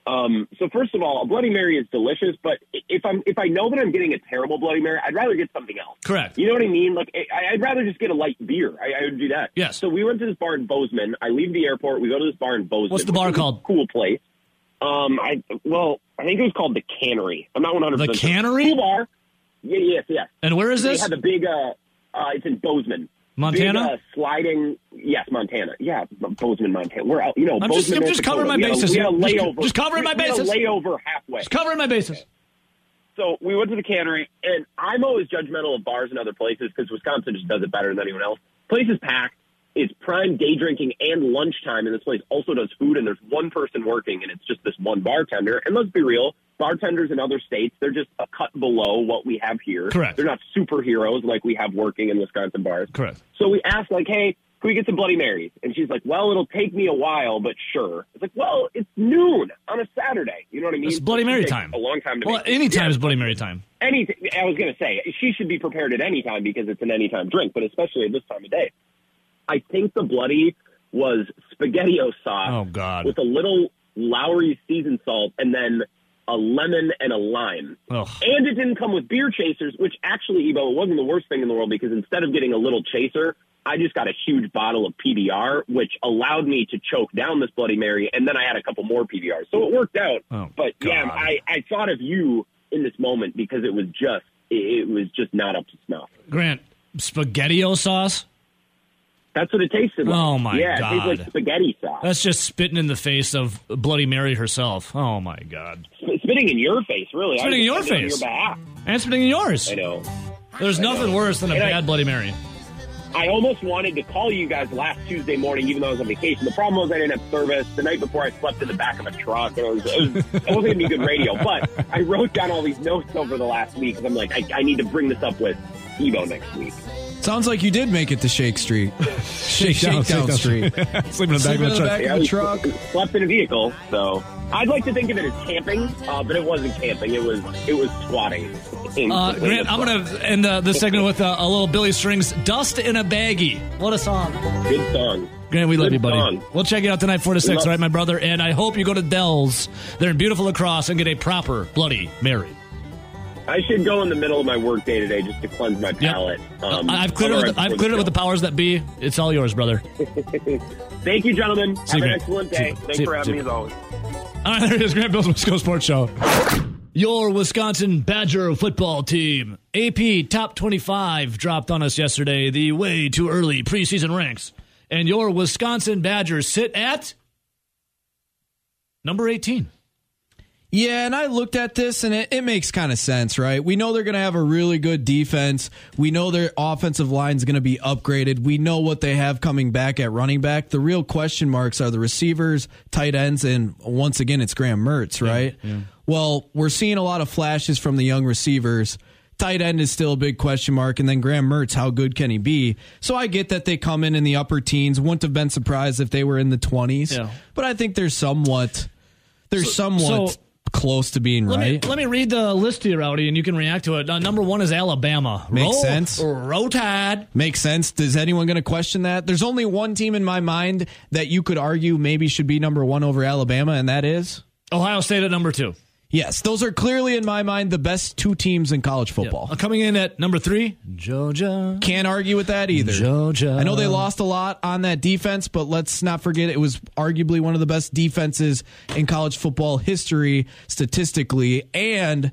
Um, so first of all, a Bloody Mary is delicious, but if I'm if I know that I'm getting a terrible Bloody Mary, I'd rather get something else. Correct. You know what I mean? Like I, I'd rather just get a light beer. I, I would do that. Yes. So we went to this bar in Bozeman. I leave the airport. We go to this bar in Bozeman. What's the bar called? Cool place. Um, I well, I think it was called the Cannery. I'm not 100. The Cannery? Cool bar. Yeah. Yes. Yes. And where is They this? had the big. Uh, uh, it's in Bozeman. Montana? Big, uh, sliding. Yes, Montana. Yeah, Bozeman, Montana. We're out. You know, I'm just- I'm just covering my We had a- bases We had a here. Just- layover. just covering my we had a bases. layover halfway. Just covering my bases. So we went to the cannery, and I'm always judgmental of bars and other places because Wisconsin just does it better than anyone else. Place is packed. It's prime day drinking and lunchtime, and this place also does food, and there's one person working, and it's just this one bartender. And let's be real, bartenders in other states, they're just a cut below what we have here. Correct. They're not superheroes like we have working in Wisconsin bars. Correct. So we asked, like, hey, can we get some Bloody Marys? And she's like, well, it'll take me a while, but sure. It's like, well, it's noon on a Saturday. You know what I mean? It's Bloody Mary time. A long time to Well, make. anytime Yeah. is Bloody Mary time. Anything. I was going to say she should be prepared at any time because it's an anytime drink, but especially at this time of day. I think the bloody was spaghetti sauce Oh, God. with a little Lawry's seasoned salt and then a lemon and a lime. Ugh. And it didn't come with beer chasers, which actually, Evo, it wasn't the worst thing in the world because instead of getting a little chaser, I just got a huge bottle of PBR, which allowed me to choke down this Bloody Mary, and then I had a couple more PBRs. So it worked out. Oh, but yeah, I, I thought of you in this moment because it was just it, was just not up to snuff. Grant, spaghetti sauce? That's what it tasted like. Oh, my yeah, God. it tastes like spaghetti sauce. That's just spitting in the face of Bloody Mary herself. Oh, my God. Sp- spitting in your face, really. Spitting I in your face. On your behalf. And spitting in yours. I know. There's nothing worse than a And I- bad Bloody Mary. I almost wanted to call you guys last Tuesday morning, even though I was on vacation. The problem was I didn't have service. The night before, I slept in the back of a truck. And it, was, it, was, it wasn't going to be good radio. But I wrote down all these notes over the last week because I'm like, I, I need to bring this up with Evo next week. Sounds like you did make it to Shake Street. Shake, Shakedown, Shakedown Street. Sleeping in the back Sleeping of in the the truck. back Yeah, of we the truck. slept in a vehicle, so I'd like to think of it as camping, uh, but it wasn't camping. It was it was squatting. Uh, Grant, I'm going to end uh, this segment with uh, a little Billy Strings, Dust in a Baggie. What a song. good song. Grant, we love you, buddy. song. We'll check you out tonight, 4 to 6, love- all right, my brother? And I hope you go to Dell's. They're in beautiful La Crosse and get a proper Bloody Mary. I should go in the middle of my work day today just to cleanse my palate. Um, I've cleared, it with, right I've cleared it with the powers that be. It's all yours, brother. Thank you, gentlemen. See Have you, an excellent day. you. Thanks for having me as always. All right, there it is, Grant Bill's Wisco Sports Show. Your Wisconsin Badger football team, AP Top 25, dropped on us yesterday, the way too early preseason ranks. And your Wisconsin Badgers sit at number 18. Yeah, and I looked at this and it, it makes kind of sense, right? We know they're going to have a really good defense. We know their offensive line is going to be upgraded. We know what they have coming back at running back. The real question marks are the receivers, tight ends, and once again, it's Graham Mertz, right? Yeah. Well, we're seeing a lot of flashes from the young receivers. tight end is still a big question mark. And then Graham Mertz, how good can he be? So I get that they come in in the upper teens. Wouldn't have been surprised if they were in the 20s. Yeah. But I think they're somewhat, they're somewhat so- close to being Let right. me, let me read the list to you, Rowdy, and you can react to it. Uh, number one is Alabama. Makes Roll- sense. Roll Tide. Makes sense. Is anyone going to question that? There's only one team in my mind that you could argue maybe should be number one over Alabama, and that is? Ohio State at number two. Yes, those are clearly in my mind the best two teams in college football. Uh, coming in at number three, Georgia. Can't argue with that either. Georgia. I know they lost a lot on that defense, but let's not forget it was arguably one of the best defenses in college football history statistically, and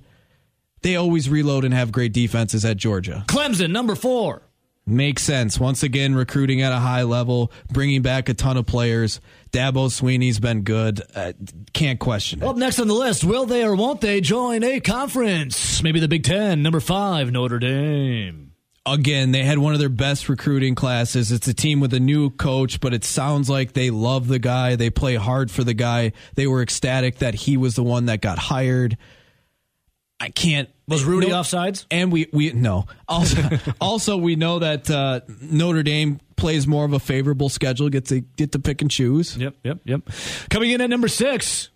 they always reload and have great defenses at Georgia. Clemson, number four. Makes sense. Once again, recruiting at a high level, bringing back a ton of players. Dabo Swinney's been good. Uh, can't question it. Up next on the list, will they or won't they join a conference? Maybe the Big Ten. Number five, Notre Dame. again, they had one of their best recruiting classes. It's a team with a new coach, but it sounds like they love the guy. They play hard for the guy. They were ecstatic that he was the one that got hired. I can't. Was Rudy no- offsides? And we we no. Also, also we know that uh, Notre Dame plays more of a favorable schedule. Get to get to pick and choose. Yep, yep, yep. Coming in at number six,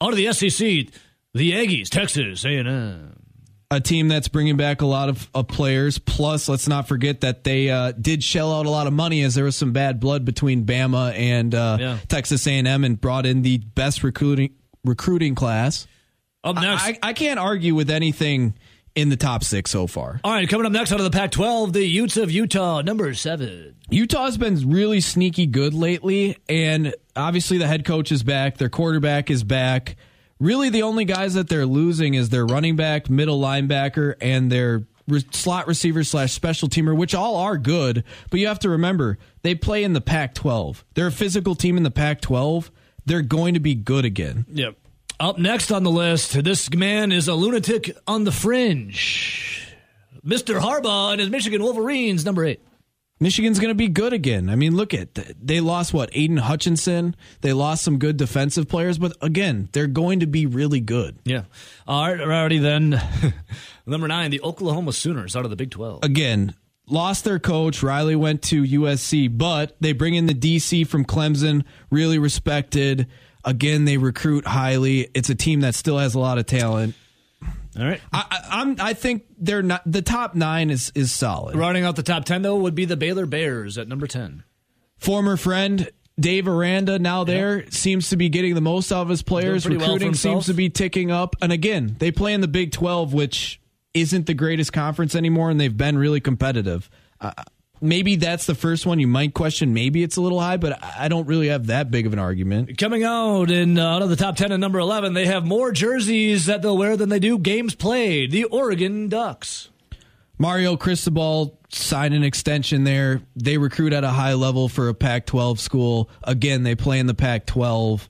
out of the SEC, the Aggies, Texas A&M. a team that's bringing back a lot of, of players. Plus, let's not forget that they uh, did shell out a lot of money as there was some bad blood between Bama and uh, Yeah. Texas A&M, and brought in the best recruiting recruiting class. Up next. I, I can't argue with anything in the top six so far. all right, coming up next out of the Pac 12, the Utes of Utah, number seven. Utah's been really sneaky good lately, and obviously the head coach is back, their quarterback is back. Really, the only guys that they're losing is their running back, middle linebacker, and their re- slot receiver slash special teamer, which all are good. But you have to remember they play in the Pac-12. They're a physical team in the Pac-12. They're going to be good again. Yep. Up next on the list, this man is a lunatic on the fringe. Mr. Harbaugh and his Michigan Wolverines, number eight. Michigan's going to be good again. I mean, look at they lost what Aidan Hutchinson. They lost some good defensive players, but again, they're going to be really good. Yeah. All right, already then. number nine, the Oklahoma Sooners out of the Big 12. again lost their coach. Riley went to USC, but they bring in the DC from Clemson, really respected. Again, they recruit highly. It's a team that still has a lot of talent. All right. I, I'm. I think they're not. The top nine is is solid. Running out the top 10, though, would be the Baylor Bears at number 10. Former friend Dave Aranda now there seems to be getting the most out of his players. Pretty well Recruiting seems to be ticking up. And again, they play in the Big Twelve, which isn't the greatest conference anymore, and they've been really competitive. Uh, maybe that's the first one you might question. Maybe it's a little high, but I don't really have that big of an argument. Coming out in uh, out of the top 10 at number 11, they have more jerseys that they'll wear than they do games played. The Oregon Ducks. Mario Cristobal signed an extension there. They recruit at a high level for a Pac-12 school. Again, they play in the Pac-12.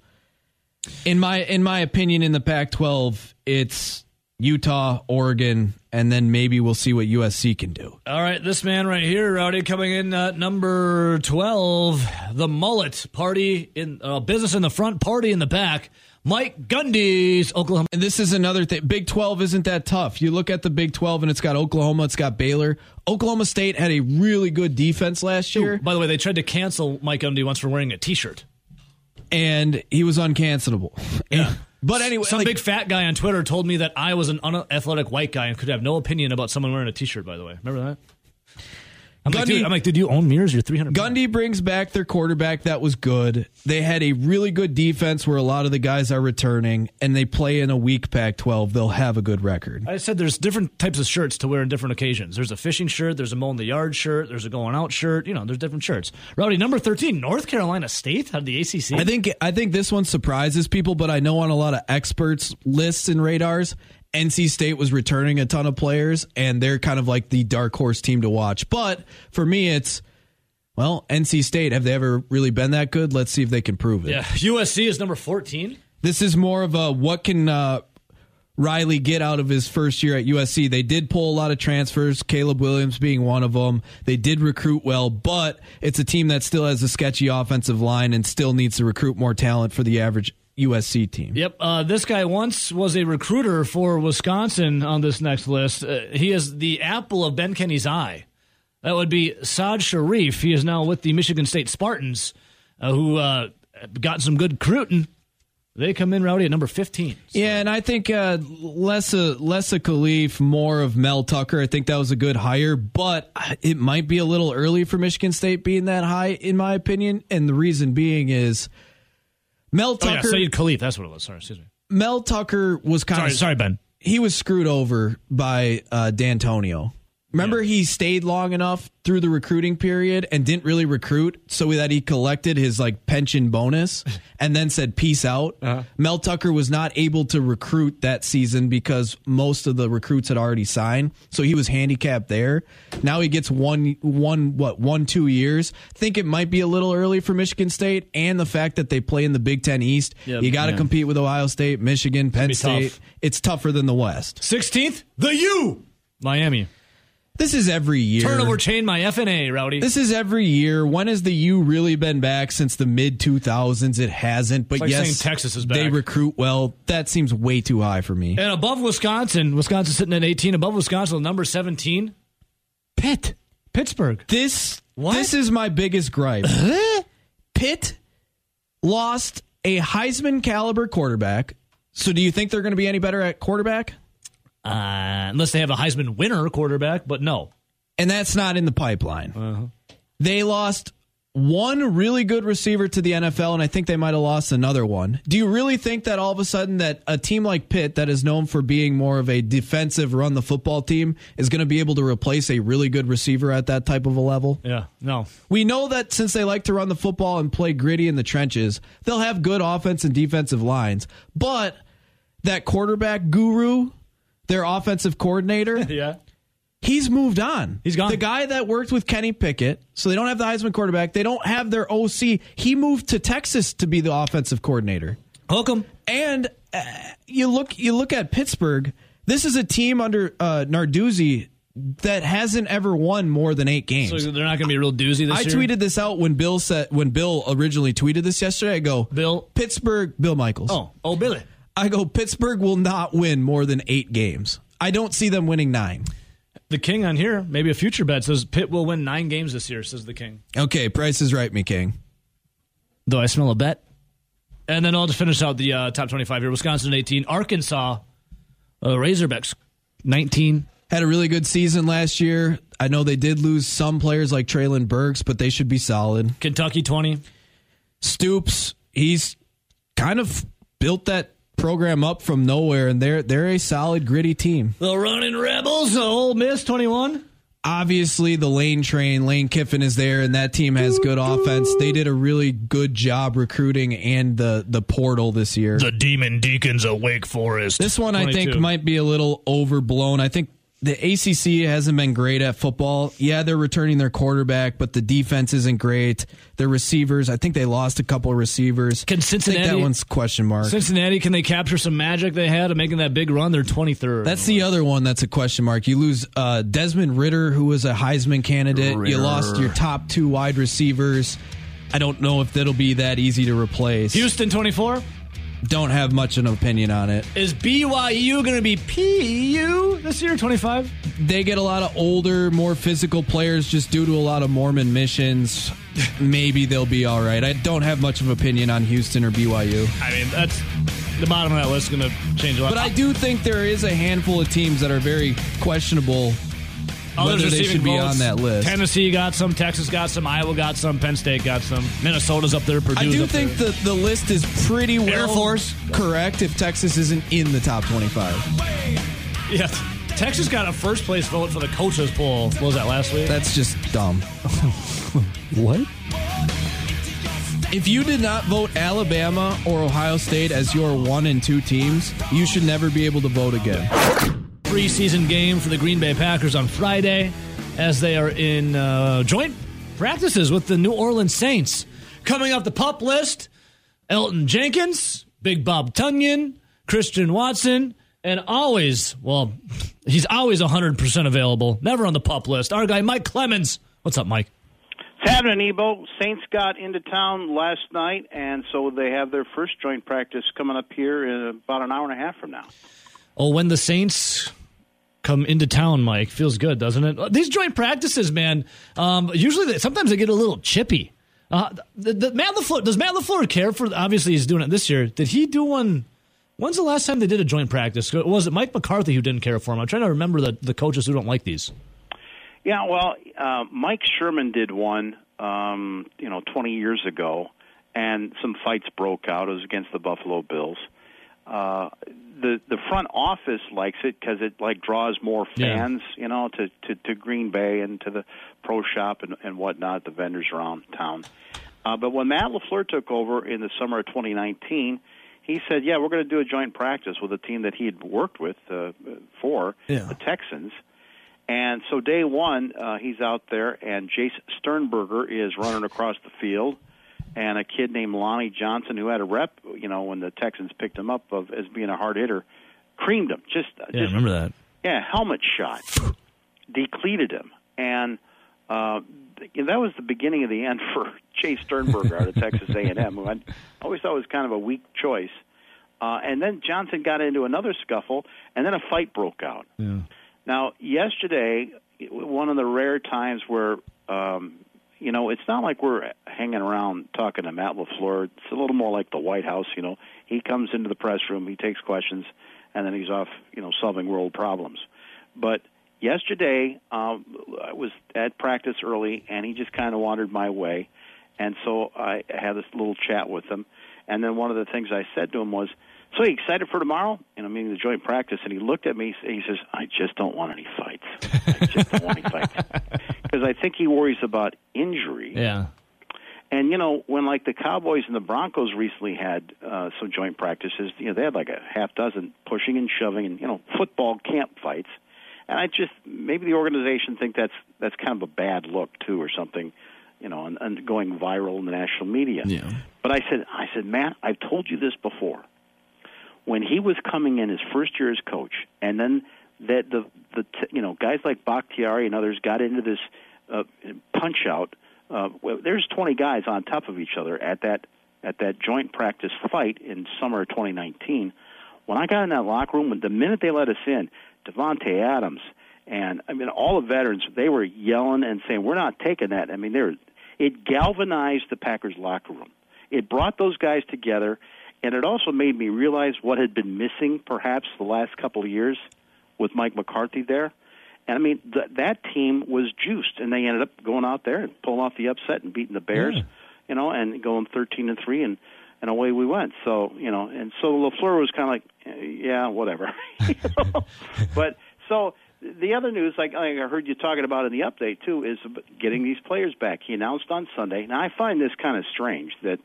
In my in my opinion, in the Pac-12, it's Utah, Oregon, and then maybe we'll see what USC can do. All right, this man right here, Rowdy, coming in at number 12, the mullet party in uh, business in the front, party in the back. Mike Gundy's Oklahoma. And this is another thing. Big 12 isn't that tough. You look at the Big 12 and it's got Oklahoma, it's got Baylor. Oklahoma State had a really good defense last year, By the way, they tried to cancel Mike Gundy once for wearing a T-shirt. and he was uncancelable. Yeah. But anyway, Some like- big fat guy on Twitter told me that I was an unathletic white guy and could have no opinion about someone wearing a T-shirt. By the way, remember that? I'm, like, dude, I'm like, did you own mirrors? You're 300. Gundy brings back their quarterback that was good. They had a really good defense where a lot of the guys are returning, and they play in a weak Pac 12. They'll have a good record. I said there's different types of shirts to wear in different occasions. There's a fishing shirt, there's a mowing the yard shirt, there's a going out shirt. You know, there's different shirts. Rowdy, number 13, North Carolina State out of the ACC. I think I think this one surprises people, but I know on a lot of experts lists and radars, NC State was returning a ton of players, and they're kind of like the dark horse team to watch. But for me, it's well, NC State have they ever really been that good? Let's see if they can prove it. yeah, USC is number 14. This is more of a what can uh, Riley get out of his first year at USC. They did pull a lot of transfers, Caleb Williams being one of them. They did recruit well, but it's a team that still has a sketchy offensive line and still needs to recruit more talent for the average USC team. Yep. Uh, this guy once was a recruiter for Wisconsin on this next list. Uh, he is the apple of Ben Kenny's eye. That would be Saad Sharif. He is now with the Michigan State Spartans, uh, who uh, got some good recruiting. They come in rowdy at number 15. Yeah, and I think uh, less a less a Khalif, more of Mel Tucker. I think that was a good hire, but it might be a little early for Michigan State being that high, in my opinion. And the reason being is Mel Oh, yeah, Tucker. Saeed Khalif. That's what it was. Sorry, excuse me. Mel Tucker was kind Sorry, of sorry, Ben. he was screwed over by uh, D'Antonio. Remember, he stayed long enough through the recruiting period and didn't really recruit, so that he collected his like pension bonus and then said peace out. Mel Tucker was not able to recruit that season because most of the recruits had already signed, so he was handicapped there. Now he gets one, one, what, one, two years. Think it might be a little early for Michigan State, and the fact that they play in the Big Ten East, Yeah, you got to yeah. compete with Ohio State, Michigan, Penn State. tough. It's tougher than the West. 16th, the U. Miami. This is every year. Turnover chain my FNA, Rowdy. This is every year. When has the U really been back since the mid 2000s? It hasn't. But like yes, Texas is They recruit well. That seems way too high for me. and above Wisconsin, Wisconsin sitting at 18. Above Wisconsin, number 17, Pitt. Pittsburgh. This What? this is my biggest gripe. Pitt lost a Heisman caliber quarterback. So do you think they're going to be any better at quarterback? Uh, unless they have a Heisman winner quarterback, but no. and that's not in the pipeline. Uh-huh. They lost one really good receiver to the NFL, and I think they might have lost another one. Do you really think that all of a sudden that a team like Pitt, that is known for being more of a defensive run the football team, is going to be able to replace a really good receiver at that type of a level? Yeah, no. We know that since they like to run the football and play gritty in the trenches, they'll have good offense and defensive lines. But that quarterback guru, their offensive coordinator, Yeah. he's moved on. He's gone. The guy that worked with Kenny Pickett, so they don't have the Heisman quarterback. They don't have their OC. He moved to Texas to be the offensive coordinator. Hook 'em. And uh, you look, you look at Pittsburgh. This is a team under uh, Narduzzi that hasn't ever won more than eight games. So they're not going to be a real doozy this I year. tweeted this out when Bill said when Bill originally tweeted this yesterday. I go, Bill. Pittsburgh, Bill Michaels. Oh, oh, Billy. I go, Pittsburgh will not win more than eight games. I don't see them winning nine. The king on here, maybe a future bet says Pitt will win nine games this year. Says the king. Okay, Price is right, me king. Though I smell a bet? And then I'll just finish out the uh, top twenty-five here. Wisconsin eighteen, Arkansas, uh, Razorbacks nineteen. Had a really good season last year. I know they did lose some players like Treylon Burks, but they should be solid. Kentucky twenty. Stoops, he's kind of built that program up from nowhere, and they're they're a solid, gritty team. The running Rebels, the Ole Miss twenty-one. Obviously, the Lane train, Lane Kiffin is there, and that team has good offense. They did a really good job recruiting and the the portal this year. The Demon Deacons of Wake Forest. This one I think might be a little overblown. I think the ACC hasn't been great at football. Yeah, they're returning their quarterback, but the defense isn't great. Their receivers, I think they lost a couple of receivers. Can I think Cincinnati- that one's question mark. Cincinnati, can they capture some magic they had of making that big run? They're twenty-third. That's the other one that's a question mark. You lose uh, Desmond Ridder, who was a Heisman candidate. You lost your top two wide receivers. I don't know if that'll be that easy to replace. Houston twenty-four. Don't have much of an opinion on it. Is BYU going to be PU this year? Twenty-five. They get a lot of older, more physical players just due to a lot of Mormon missions. Maybe they'll be all right. I don't have much of an opinion on Houston or BYU. I mean, that's the bottom of that list is going to change a lot. But I do think there is a handful of teams that are very questionable Oh, Others whether they receiving should be on that list. Tennessee got some, Texas got some, Iowa got some, Penn State got some, Minnesota's up there, Purdue's I do think there. the, the list is pretty well Force. correct if Texas isn't in the top 25. yeah, Texas got a first place vote for the coaches poll. What was that last week? That's just dumb. what? If you did not vote Alabama or Ohio State as your one and two teams, you should never be able to vote again. Preseason game for the Green Bay Packers on Friday as they are in uh, joint practices with the New Orleans Saints. Coming off the pup list, Elgton Jenkins, Big Bob Tonyan, Christian Watson, and always, well, he's always 100% available, never on the pup list. Our guy, Mike Clemens. What's up, Mike? It's happening, Ebo. Saints got into town last night, and so they have their first joint practice coming up here in about an hour and a half from now. Oh, when the Saints come into town, Mike, feels good, doesn't it? These joint practices, man. Um, usually, they, sometimes they get a little chippy. Uh, the, the Matt LaFleur does Matt LaFleur care for? Obviously, he's doing it this year. Did he do one? When's the last time they did a joint practice? Was it Mike McCarthy who didn't care for him? I'm trying to remember the the coaches who don't like these. Yeah, well, uh, Mike Sherman did one, um, you know, 20 years ago, and some fights broke out. It was against the Buffalo Bills. Uh, the the front office likes it because it like draws more fans, yeah. you know, to, to to Green Bay and to the pro shop and, and whatnot, the vendors around town. Uh, but when Matt LaFleur took over in the summer of 2019, he said, "Yeah, we're going to do a joint practice with a team that he had worked with uh, for yeah. the Texans." And so day one, uh, he's out there, and Jace Sternberger is running across the field, and a kid named Lonnie Johnson, who had a rep, you know, when the Texans picked him up of, as being a hard hitter, creamed him. Just, yeah, just remember that? Yeah, helmet shot, depleted him, and uh, that was the beginning of the end for Jace Sternberger out of Texas A&M, who I always thought was kind of a weak choice. Uh, and then Johnson got into another scuffle, and then a fight broke out. Yeah. Now, yesterday, one of the rare times where, um, you know, it's not like we're hanging around talking to Matt LaFleur. It's a little more like the White House, you know. He comes into the press room, he takes questions, and then he's off, you know, solving world problems. But yesterday, um, I was at practice early, and he just kind of wandered my way. And so I had this little chat with him. And then one of the things I said to him was, so you excited for tomorrow? And I'm meeting the joint practice, and he looked at me. He says, "I just don't want any fights. I just don't want any fights because I think he worries about injury." Yeah. And you know, when like the Cowboys and the Broncos recently had uh, some joint practices, you know, they had like a half dozen pushing and shoving, and you know, football camp fights. And I just maybe the organization think that's that's kind of a bad look too, or something, you know, and, and going viral in the national media. Yeah. But I said, I said, Matt, I've told you this before when he was coming in his first year as coach, and then that the the you know guys like Bakhtiari and others got into this uh, punch out. Uh, well, there's 20 guys on top of each other at that at that joint practice fight in summer of 2019. When I got in that locker room, the minute they let us in, Davante Adams and I mean all the veterans, they were yelling and saying, "We're not taking that." I mean, there it galvanized the Packers locker room. It brought those guys together and it also made me realize what had been missing perhaps the last couple of years with Mike McCarthy there. And I mean, th- that team was juiced, and they ended up going out there and pulling off the upset and beating the Bears, yeah. you know, and going thirteen and three, and and away we went. So you know, and so LaFleur was kind of like, eh, yeah, whatever. but so the other news, like I heard you talking about in the update too, is getting these players back. He announced on Sunday. Now I find this kind of strange that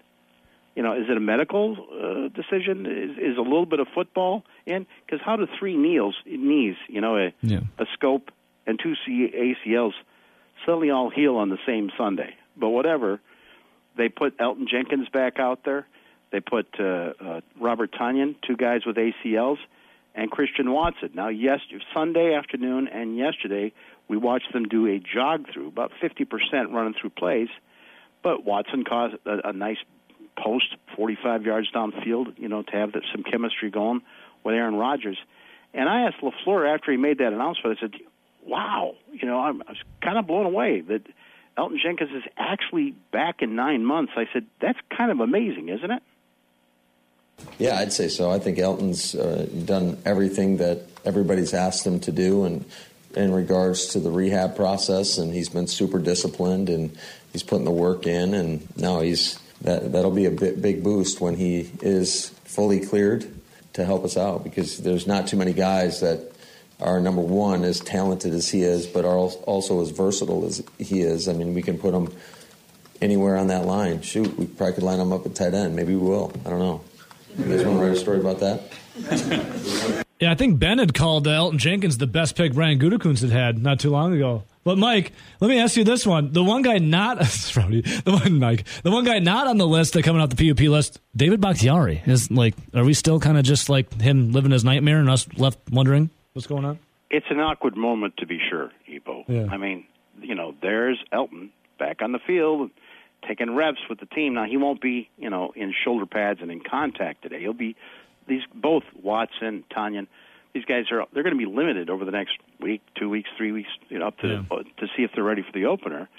you know, is it a medical uh, decision? Is, is a little bit of football in? Because how do three knees, knees, you know, a, Yeah. a scope and two C- ACLs suddenly all heal on the same Sunday? But whatever, they put Elgton Jenkins back out there. They put uh, uh, Robert Tonyan, two guys with ACLs, and Christian Watson. Now, yes, Sunday afternoon and yesterday, we watched them do a jog through, about 50% running through plays. But Watson caused a, a nice post 45 yards downfield, you know, to have the, some chemistry going with Aaron Rodgers. And I asked LaFleur after he made that announcement, I said, wow, you know, I'm, I was kind of blown away that Elgton Jenkins is actually back in nine months. I said, that's kind of amazing, isn't it? Yeah, I'd say so. I think Elgton's uh, done everything that everybody's asked him to do, and in regards to the rehab process, and he's been super disciplined, and he's putting the work in, and now he's that that'll be a bit, big boost when he is fully cleared to help us out because there's not too many guys that are number one as talented as he is, but are also as versatile as he is. I mean, we can put him anywhere on that line. Shoot, we probably could line him up at tight end. Maybe we will. I don't know. You guys want to write a story about that? Yeah, I think Ben had called Elgton Jenkins the best pick Brian Gutekunst had had not too long ago. But Mike, let me ask you this one: the one guy not the one Mike, the one guy not on the list that coming off the PUP list, David Bakhtiari is like. Are we still kind of just like him living his nightmare and us left wondering what's going on? It's an awkward moment to be sure, Ebo. Yeah. I mean, you know, there's Elgton back on the field, taking reps with the team. Now he won't be, you know, in shoulder pads and in contact today. He'll be these both Watson, Tonyan. These guys are they're going to be limited over the next week, two weeks, three weeks, you know, up to Yeah. Uh, to see if they're ready for the opener.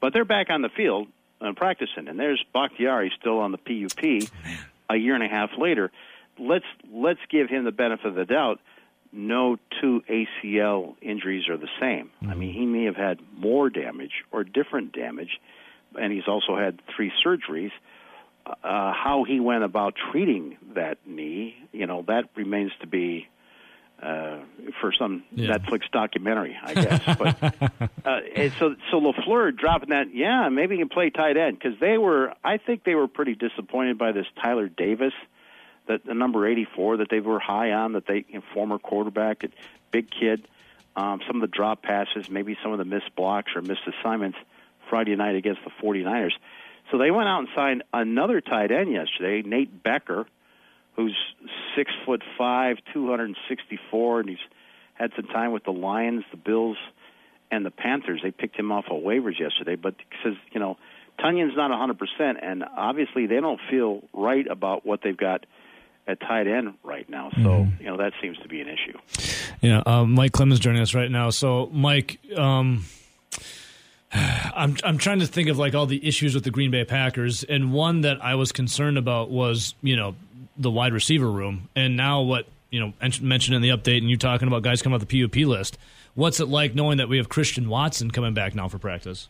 But they're back on the field and practicing, and there's Bakhtiari still on the PUP a year and a half later. Let's let's give him the benefit of the doubt. No two ACL injuries are the same. I mm-hmm. mean, he may have had more damage or different damage, and he's also had three surgeries. Uh, how he went about treating that knee, you know, that remains to be uh, for some Yeah. Netflix documentary, I guess. but uh, and so so LaFleur dropping that, yeah, maybe he can play tight end because they were, I think they were pretty disappointed by this Tyler Davis, that the number eighty four that they were high on, that they you know, former quarterback, big kid. Um, some of the drop passes, maybe some of the missed blocks or missed assignments Friday night against the 49ers. So they went out and signed another tight end yesterday, Nate Becker, who's six foot five, two hundred and sixty four, and he's had some time with the Lions, the Bills, and the Panthers. They picked him off of waivers yesterday, but says you know Tonyan's not a hundred percent, and obviously they don't feel right about what they've got at tight end right now. So you know that seems to be an issue. Yeah, um, Mike Clemens joining us right now. So, Mike, um, I'm I'm trying to think of like all the issues with the Green Bay Packers, and one that I was concerned about was you know the wide receiver room, and now what you know mentioned in the update, and you talking about guys coming off the PUP list. What's it like knowing that we have Christian Watson coming back now for practice?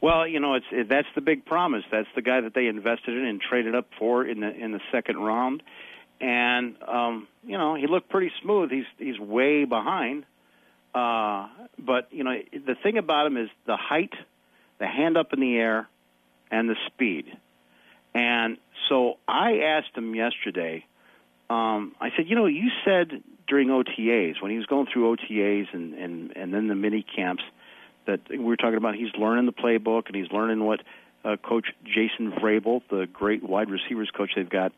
Well, you know, it's it, that's the big promise. That's the guy that they invested in and traded up for in the in the second round, and um, you know he looked pretty smooth. He's he's way behind, uh, but you know the thing about him is the height, the hand up in the air, and the speed. And so I asked him yesterday. Um, I said, you know, you said during OTAs when he was going through OTAs and and and then the mini camps that we were talking about. He's learning the playbook and he's learning what uh, Coach Jason Vrabel, the great wide receivers coach they've got.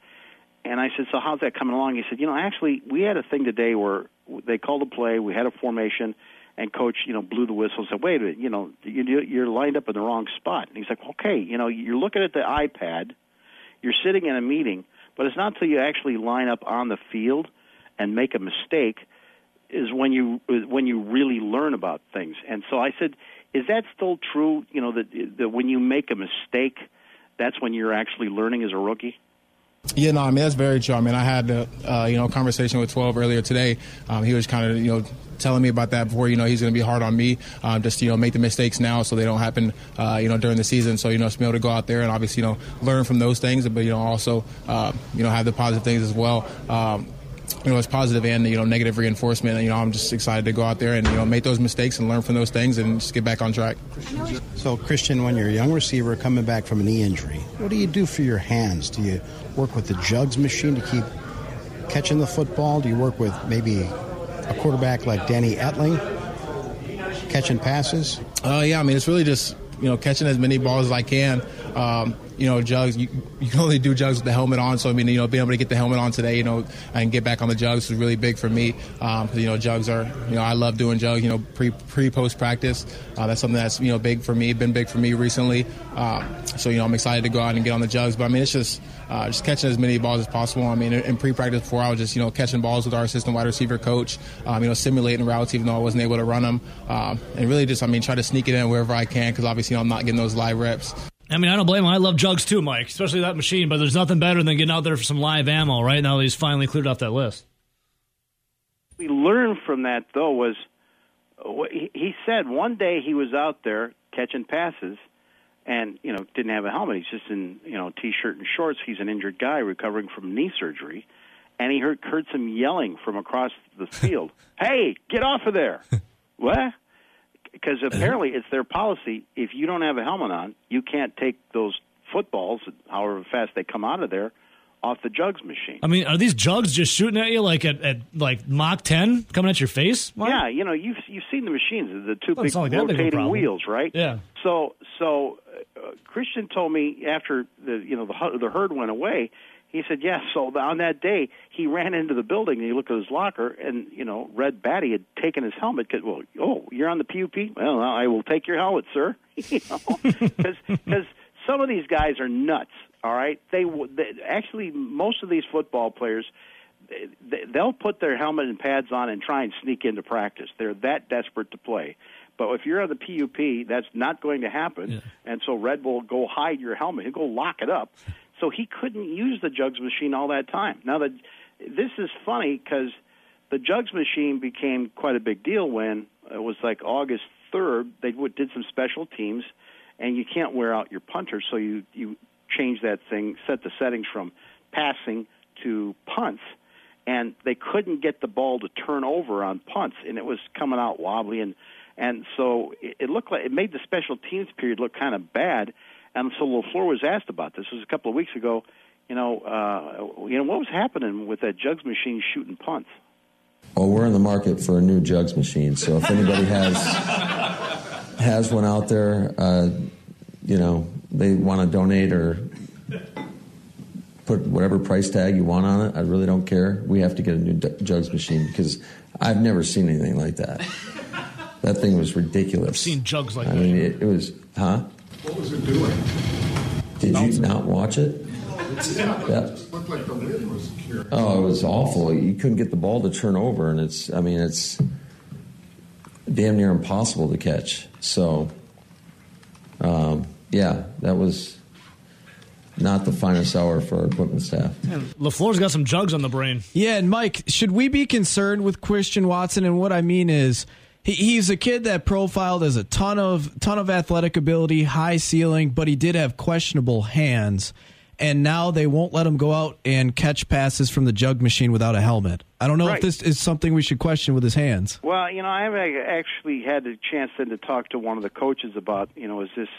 And I said, so how's that coming along? He said, you know, actually, we had a thing today where they called a play, we had a formation, and coach, you know, blew the whistle. and Said, wait a minute, you know, you- you're lined up in the wrong spot. And he's like, okay, you know, you're looking at the iPad, you're sitting in a meeting, but it's not until you actually line up on the field and make a mistake is when you when you really learn about things. And so I said, is that still true? You know that that when you make a mistake, that's when you're actually learning as a rookie. Yeah, no, I mean that's very true. I mean, I had a uh, you know conversation with Twelve earlier today. Um, he was kind of you know telling me about that before. You know, he's going to be hard on me. Um, just you know make the mistakes now so they don't happen. Uh, you know during the season. So you know to be able to go out there and obviously you know learn from those things, but you know also uh, you know have the positive things as well. Um, you know, it's positive and you know negative reinforcement. And, you know, I'm just excited to go out there and you know make those mistakes and learn from those things and just get back on track. So, Christian, when you're a young receiver coming back from a knee injury, what do you do for your hands? Do you work with the jugs machine to keep catching the football? Do you work with maybe a quarterback like Danny Etling catching passes? Uh, yeah, I mean, it's really just you know catching as many balls as I can. Um, you know, jugs. You, you can only do jugs with the helmet on. So I mean, you know, being able to get the helmet on today, you know, and get back on the jugs was really big for me. Um, you know, jugs are, you know, I love doing jugs. You know, pre pre post practice. Uh, that's something that's you know big for me. Been big for me recently. Um, so you know, I'm excited to go out and get on the jugs. But I mean, it's just uh, just catching as many balls as possible. I mean, in, in pre practice before, I was just you know catching balls with our assistant wide receiver coach. Um, you know, simulating routes even though I wasn't able to run them, um, and really just I mean try to sneak it in wherever I can because obviously you know, I'm not getting those live reps. I mean, I don't blame him. I love jugs too, Mike, especially that machine. But there's nothing better than getting out there for some live ammo. Right now, that he's finally cleared off that list. We learned from that though was uh, he he said one day he was out there catching passes and you know didn't have a helmet. He's just in you know t-shirt and shorts. He's an injured guy recovering from knee surgery, and he heard heard some yelling from across the field. hey, get off of there! what? Because apparently it's their policy. If you don't have a helmet on, you can't take those footballs, however fast they come out of there, off the jugs machine. I mean, are these jugs just shooting at you like at, at like Mach 10 coming at your face? Yeah, you know, you've you've seen the machines, the two Well, big like rotating wheels, right? Yeah. So so uh, Christian told me after the you know the the herd went away, He said, yes. So on that day, he ran into the building and he looked at his locker, and you know, Red Batty had taken his helmet. Cause, well, oh, you're on the PUP. Well, I will take your helmet, sir. you know, because some of these guys are nuts. All right, they, they actually most of these football players they, they'll put their helmet and pads on and try and sneak into practice. They're that desperate to play. But if you're on the PUP, that's not going to happen. Yeah. And so Red will go hide your helmet. He'll go lock it up. So he couldn't use the jugs machine all that time. Now that this is funny because the jugs machine became quite a big deal when it was like August third. They did some special teams, and you can't wear out your punter, so you you change that thing, set the settings from passing to punts and they couldn't get the ball to turn over on punts, and it was coming out wobbly, and and so it, it looked like it made the special teams period look kind of bad. And so LaFleur was asked about this. This was a couple of weeks ago. You know, uh, you know what was happening with that jugs machine shooting punts. Well, we're in the market for a new jugs machine, so if anybody has has one out there, uh, you know, they want to donate or put whatever price tag you want on it. I really don't care. We have to get a new d- jugs machine because I've never seen anything like that. That thing was ridiculous. I've seen jugs like I that. mean, it, it was, huh? What was it doing? Did you not watch it? Yeah. It looked like the lid was cured. Oh, it was awful. You couldn't get the ball to turn over, and it's, I mean, it's damn near impossible to catch. So, um, yeah, that was not the finest hour for our equipment staff. LaFleur's got some jugs on the brain. Yeah, and Mike, should we be concerned with Christian Watson? And what I mean is, he, he's a kid that profiled as a ton of ton of athletic ability, high ceiling, but he did have questionable hands. And now they won't let him go out and catch passes from the jug machine without a helmet. I don't know Right. if this is something we should question with his hands. Well, you know, I've actually had the chance then to talk to one of the coaches about, you know, is this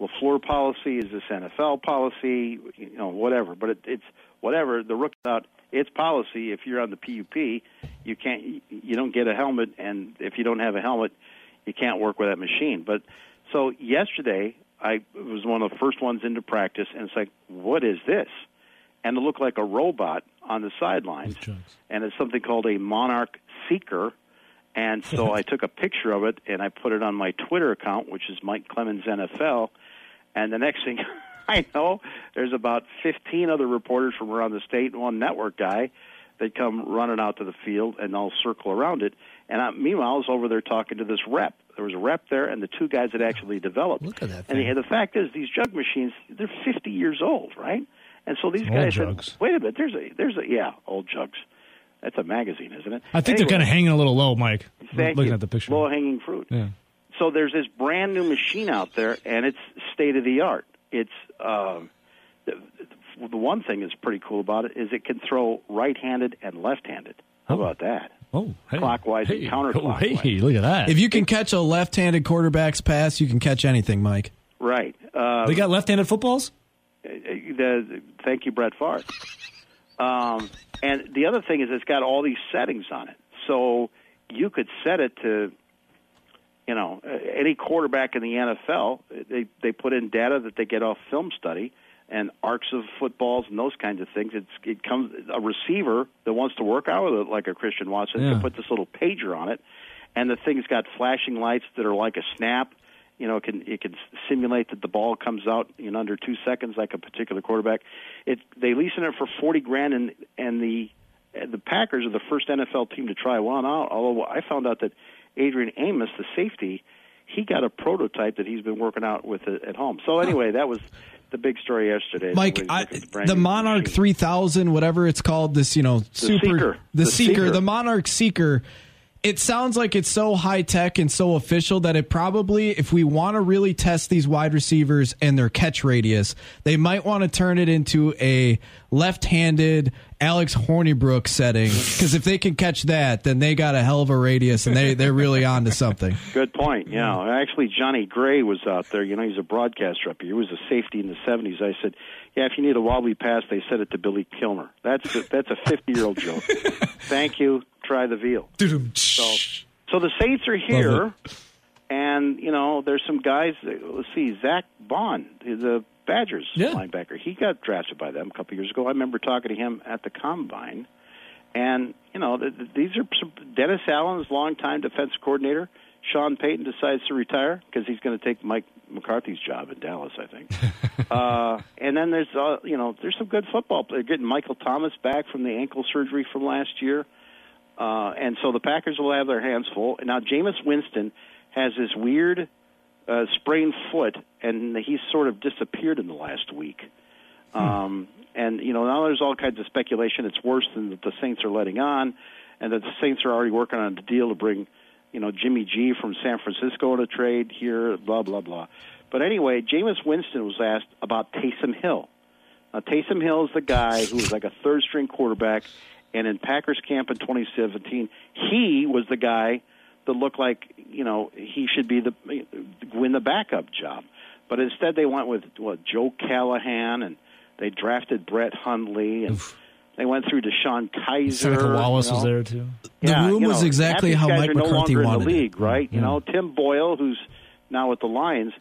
LaFleur policy? Is this NFL policy? You know, whatever. But it, it's whatever. The rook out. It's policy. If you're on the PUP, you can't. You don't get a helmet, and if you don't have a helmet, you can't work with that machine. But so yesterday, I was one of the first ones into practice, and it's like, what is this? And it looked like a robot on the sidelines, and it's something called a Monarch Seeker. And so I took a picture of it and I put it on my Twitter account, which is Mike Clemens NFL. And the next thing I know, there's about 15 other reporters from around the state and one network guy that come running out to the field and they'll circle around it. And I, meanwhile, I was over there talking to this rep. There was a rep there and the two guys that actually developed. Look at that And the, the fact is, these jug machines, they're 50 years old, right? And so these Old guys jugs. said, wait a minute, there's a, there's a, yeah, old jugs. That's a magazine, isn't it? I think Anyway. they're kind of hanging a little low, Mike. Thank Looking you. at the picture. Low hanging fruit. Yeah. So there's this brand new machine out there, and it's state of the art. It's um, the, the one thing that's pretty cool about it is it can throw right-handed and left-handed. How about that? Oh, hey. Clockwise and hey. counterclockwise. Oh, hey, look at that. If you can catch a left-handed quarterback's pass, you can catch anything, Mike. Right. Uh, they got left-handed footballs. the, thank you, Brett Favre. Um, and the other thing is, it's got all these settings on it, so you could set it to, you know, any quarterback in the NFL. They they put in data that they get off film study and arcs of footballs and those kinds of things. It's it comes a receiver that wants to work out with it like a Christian Watson Yeah. can put this little pager on it, and the thing's got flashing lights that are like a snap. You know, it can it can simulate that the ball comes out in under two seconds, like a particular quarterback. It they leasing it for forty grand, and and the the Packers are the first NFL team to try one out. Although I found out that Adrian Amos, the safety, he got a prototype that he's been working out with at home. So anyway, that was the big story yesterday. Mike, I, the the Monarch machine. 3000, whatever it's called, this, you know, super. Seeker. The, The Seeker, Seeker. the Monarch Seeker. It sounds like it's so high tech and so official that it probably, if we want to really test these wide receivers and their catch radius, they might want to turn it into a left handed Alex Hornibrook setting. Because if they can catch that, then they got a hell of a radius and they, they're really on to something. Good point. Yeah, actually, Johnny Gray was out there. You know, he's a broadcaster up here. He was a safety in the '70s. I said, "Yeah, if you need a wobbly pass, they set it to Billy Kilmer." That's a, that's a 50 year old joke. Thank you. Try the veal. So, so the Saints are here, and you know, there's some guys. Let's see, Zack Baun, the Badgers Yeah. linebacker. He got drafted by them a couple years ago. I remember talking to him at the combine, and you know th- th- these are some, Dennis Allen's longtime defensive coordinator. Sean Payton decides to retire because he's going to take Mike McCarthy's job in Dallas, I think. uh, and then there's uh, you know there's some good football. They're getting Michael Thomas back from the ankle surgery from last year. Uh, and so the Packers will have their hands full. And now Jameis Winston has this weird uh, sprained foot, and he's sort of disappeared in the last week. Um, and you know now there's all kinds of speculation. It's worse than that the Saints are letting on, and that the Saints are already working on a deal to bring, you know, Jimmy G from San Francisco to trade here. Blah blah blah. But anyway, Jameis Winston was asked about Taysom Hill. Now, Taysom Hill is the guy who was like a third string quarterback, and in Packers camp in 2017, he was the guy that looked like you know he should be the win the backup job. But instead, they went with what Joe Callahan, and they drafted Brett Hundley, and they went through DeShone Kizer. Seneca Wallace you know. was there too. The Yeah, room you was exactly how Mike are no McCarthy longer in wanted the it. league, right? You know, Tim Boyle, who's now with the Lions,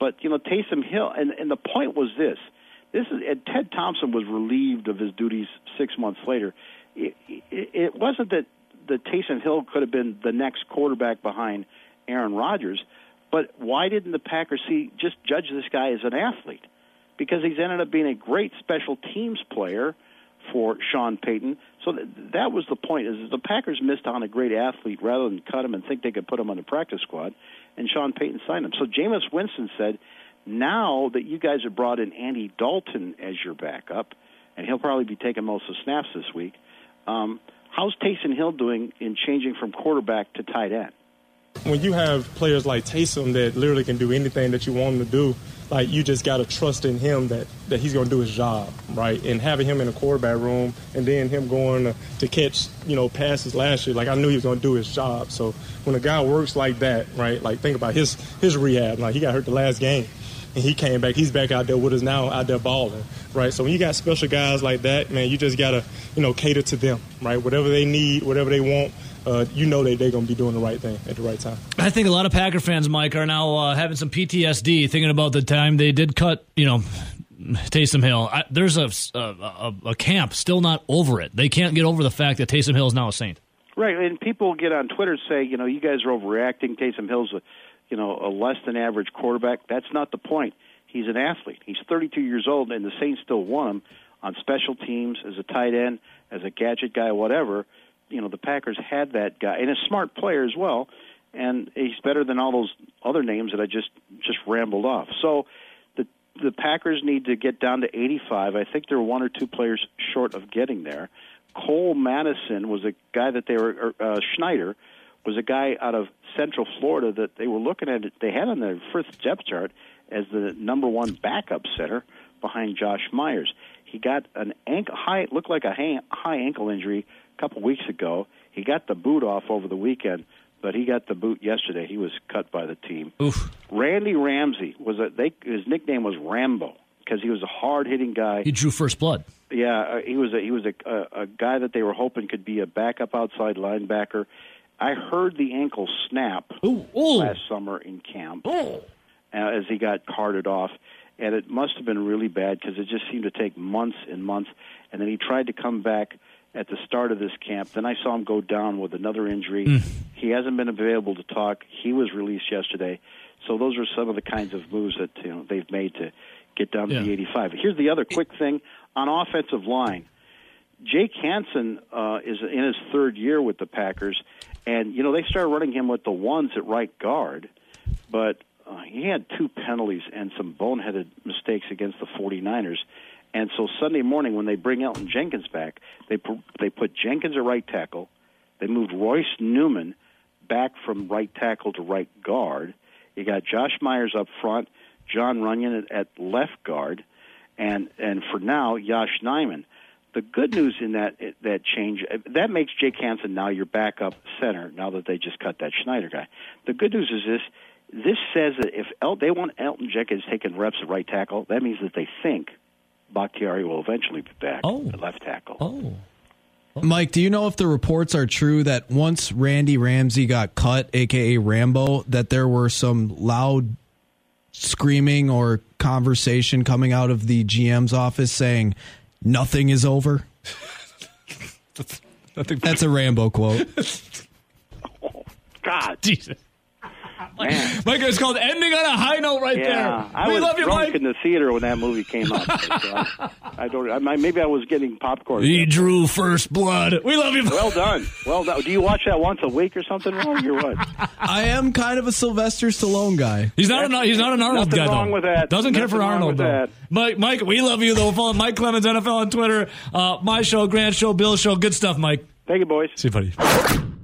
but you know Taysom Hill, and and the point was this: this is and Ted Thompson was relieved of his duties six months later. It, it, it wasn't that that Taysom Hill could have been the next quarterback behind Aaron Rodgers, but why didn't the Packers see just judge this guy as an athlete? Because he's ended up being a great special teams player for Sean Payton. So th- that was the point: is the Packers missed on a great athlete rather than cut him and think they could put him on the practice squad, and Sean Payton signed him. So Jameis Winston said, "Now that you guys have brought in Andy Dalton as your backup, and he'll probably be taking most of the snaps this week, um, how's Taysom Hill doing in changing from quarterback to tight end?" When you have players like Taysom that literally can do anything that you want him to do, like you just got to trust in him that, that he's going to do his job, right? And having him in the quarterback room and then him going to, to catch, you know, passes last year, like I knew he was going to do his job. So when a guy works like that, right? Like think about his his rehab. Like he got hurt the last game. And he came back. He's back out there with us now, out there balling, right? So when you got special guys like that, man, you just gotta, you know, cater to them, right? Whatever they need, whatever they want, uh, you know that they're gonna be doing the right thing at the right time. I think a lot of Packer fans, Mike, are now uh, having some PTSD thinking about the time they did cut, you know, Taysom Hill. I, there's a, a, a, a camp still not over it. They can't get over the fact that Taysom Hill is now a Saint. Right, and people get on Twitter and say, you know, you guys are overreacting. Taysom Hill's a, you know, a less than average quarterback. That's not the point. He's an athlete. He's 32 years old, and the Saints still won him on special teams as a tight end, as a gadget guy, whatever. You know, the Packers had that guy, and a smart player as well. And he's better than all those other names that I just just rambled off. So the the Packers need to get down to 85. I think they're one or two players short of getting there. Cole Madison was a guy that they were uh, Schneider was a guy out of Central Florida that they were looking at. They had on their first depth chart as the number one backup center behind Josh Myers. He got an ankle high, looked like a high, high ankle injury a couple weeks ago. He got the boot off over the weekend, but he got the boot yesterday. He was cut by the team. Oof. Randy Ramsey was a they his nickname was Rambo because he was a hard hitting guy. He drew first blood. Yeah, uh, he was a he was a, a a guy that they were hoping could be a backup outside linebacker. I heard the ankle snap Ooh, ooh. last summer in camp Oh. uh, as he got carted off, and it must have been really bad because it just seemed to take months and months. And then he tried to come back at the start of this camp. Then I saw him go down with another injury. He hasn't been available to talk. He was released yesterday. So those are some of the kinds of moves that you know they've made to get down to Yeah. the 85. Here's the other quick thing on offensive line. Jake Hanson uh, is in his third year with the Packers, and you know they started running him with the ones at right guard, but uh, he had two penalties and some boneheaded mistakes against the 49ers. And so Sunday morning, when they bring Elgton Jenkins back, they pu- they put Jenkins at right tackle. They moved Royce Newman back from right tackle to right guard. You got Josh Myers up front, Jon Runyan at, at left guard, and and for now, Yosh Nijman. The good news in that that change that makes Jake Hanson now your backup center. Now that they just cut that Schneider guy, the good news is this: this says that if El, they want Elgton Jenkins taking reps at right tackle, that means that they think Bakhtiari will eventually be back Oh. at left tackle. Oh. oh. Mike, do you know if the reports are true that once Randy Ramsey got cut, aka Rambo, that there were some loud screaming or conversation coming out of the GM's office saying nothing is over? That's a Rambo quote. Oh, God, Jesus. man. Mike, it's called ending on a high note right Yeah, there. I we was love you, drunk Mike. in the theater when that movie came out. So I, I don't. I, maybe I was getting popcorn. He drew first blood. We love you. Well done. Well done. Do you watch that once a week or something, Roy, or what? I am kind of a Sylvester Stallone guy. He's not an he's not an Arnold Nothing guy wrong though. with that. Doesn't care for Arnold though. that. Mike, Mike, we love you though. Follow Mike Clemens NFL on Twitter. Uh, my show, Grant Show, Bill Show. Good stuff, Mike. Thank you, boys. See you, buddy.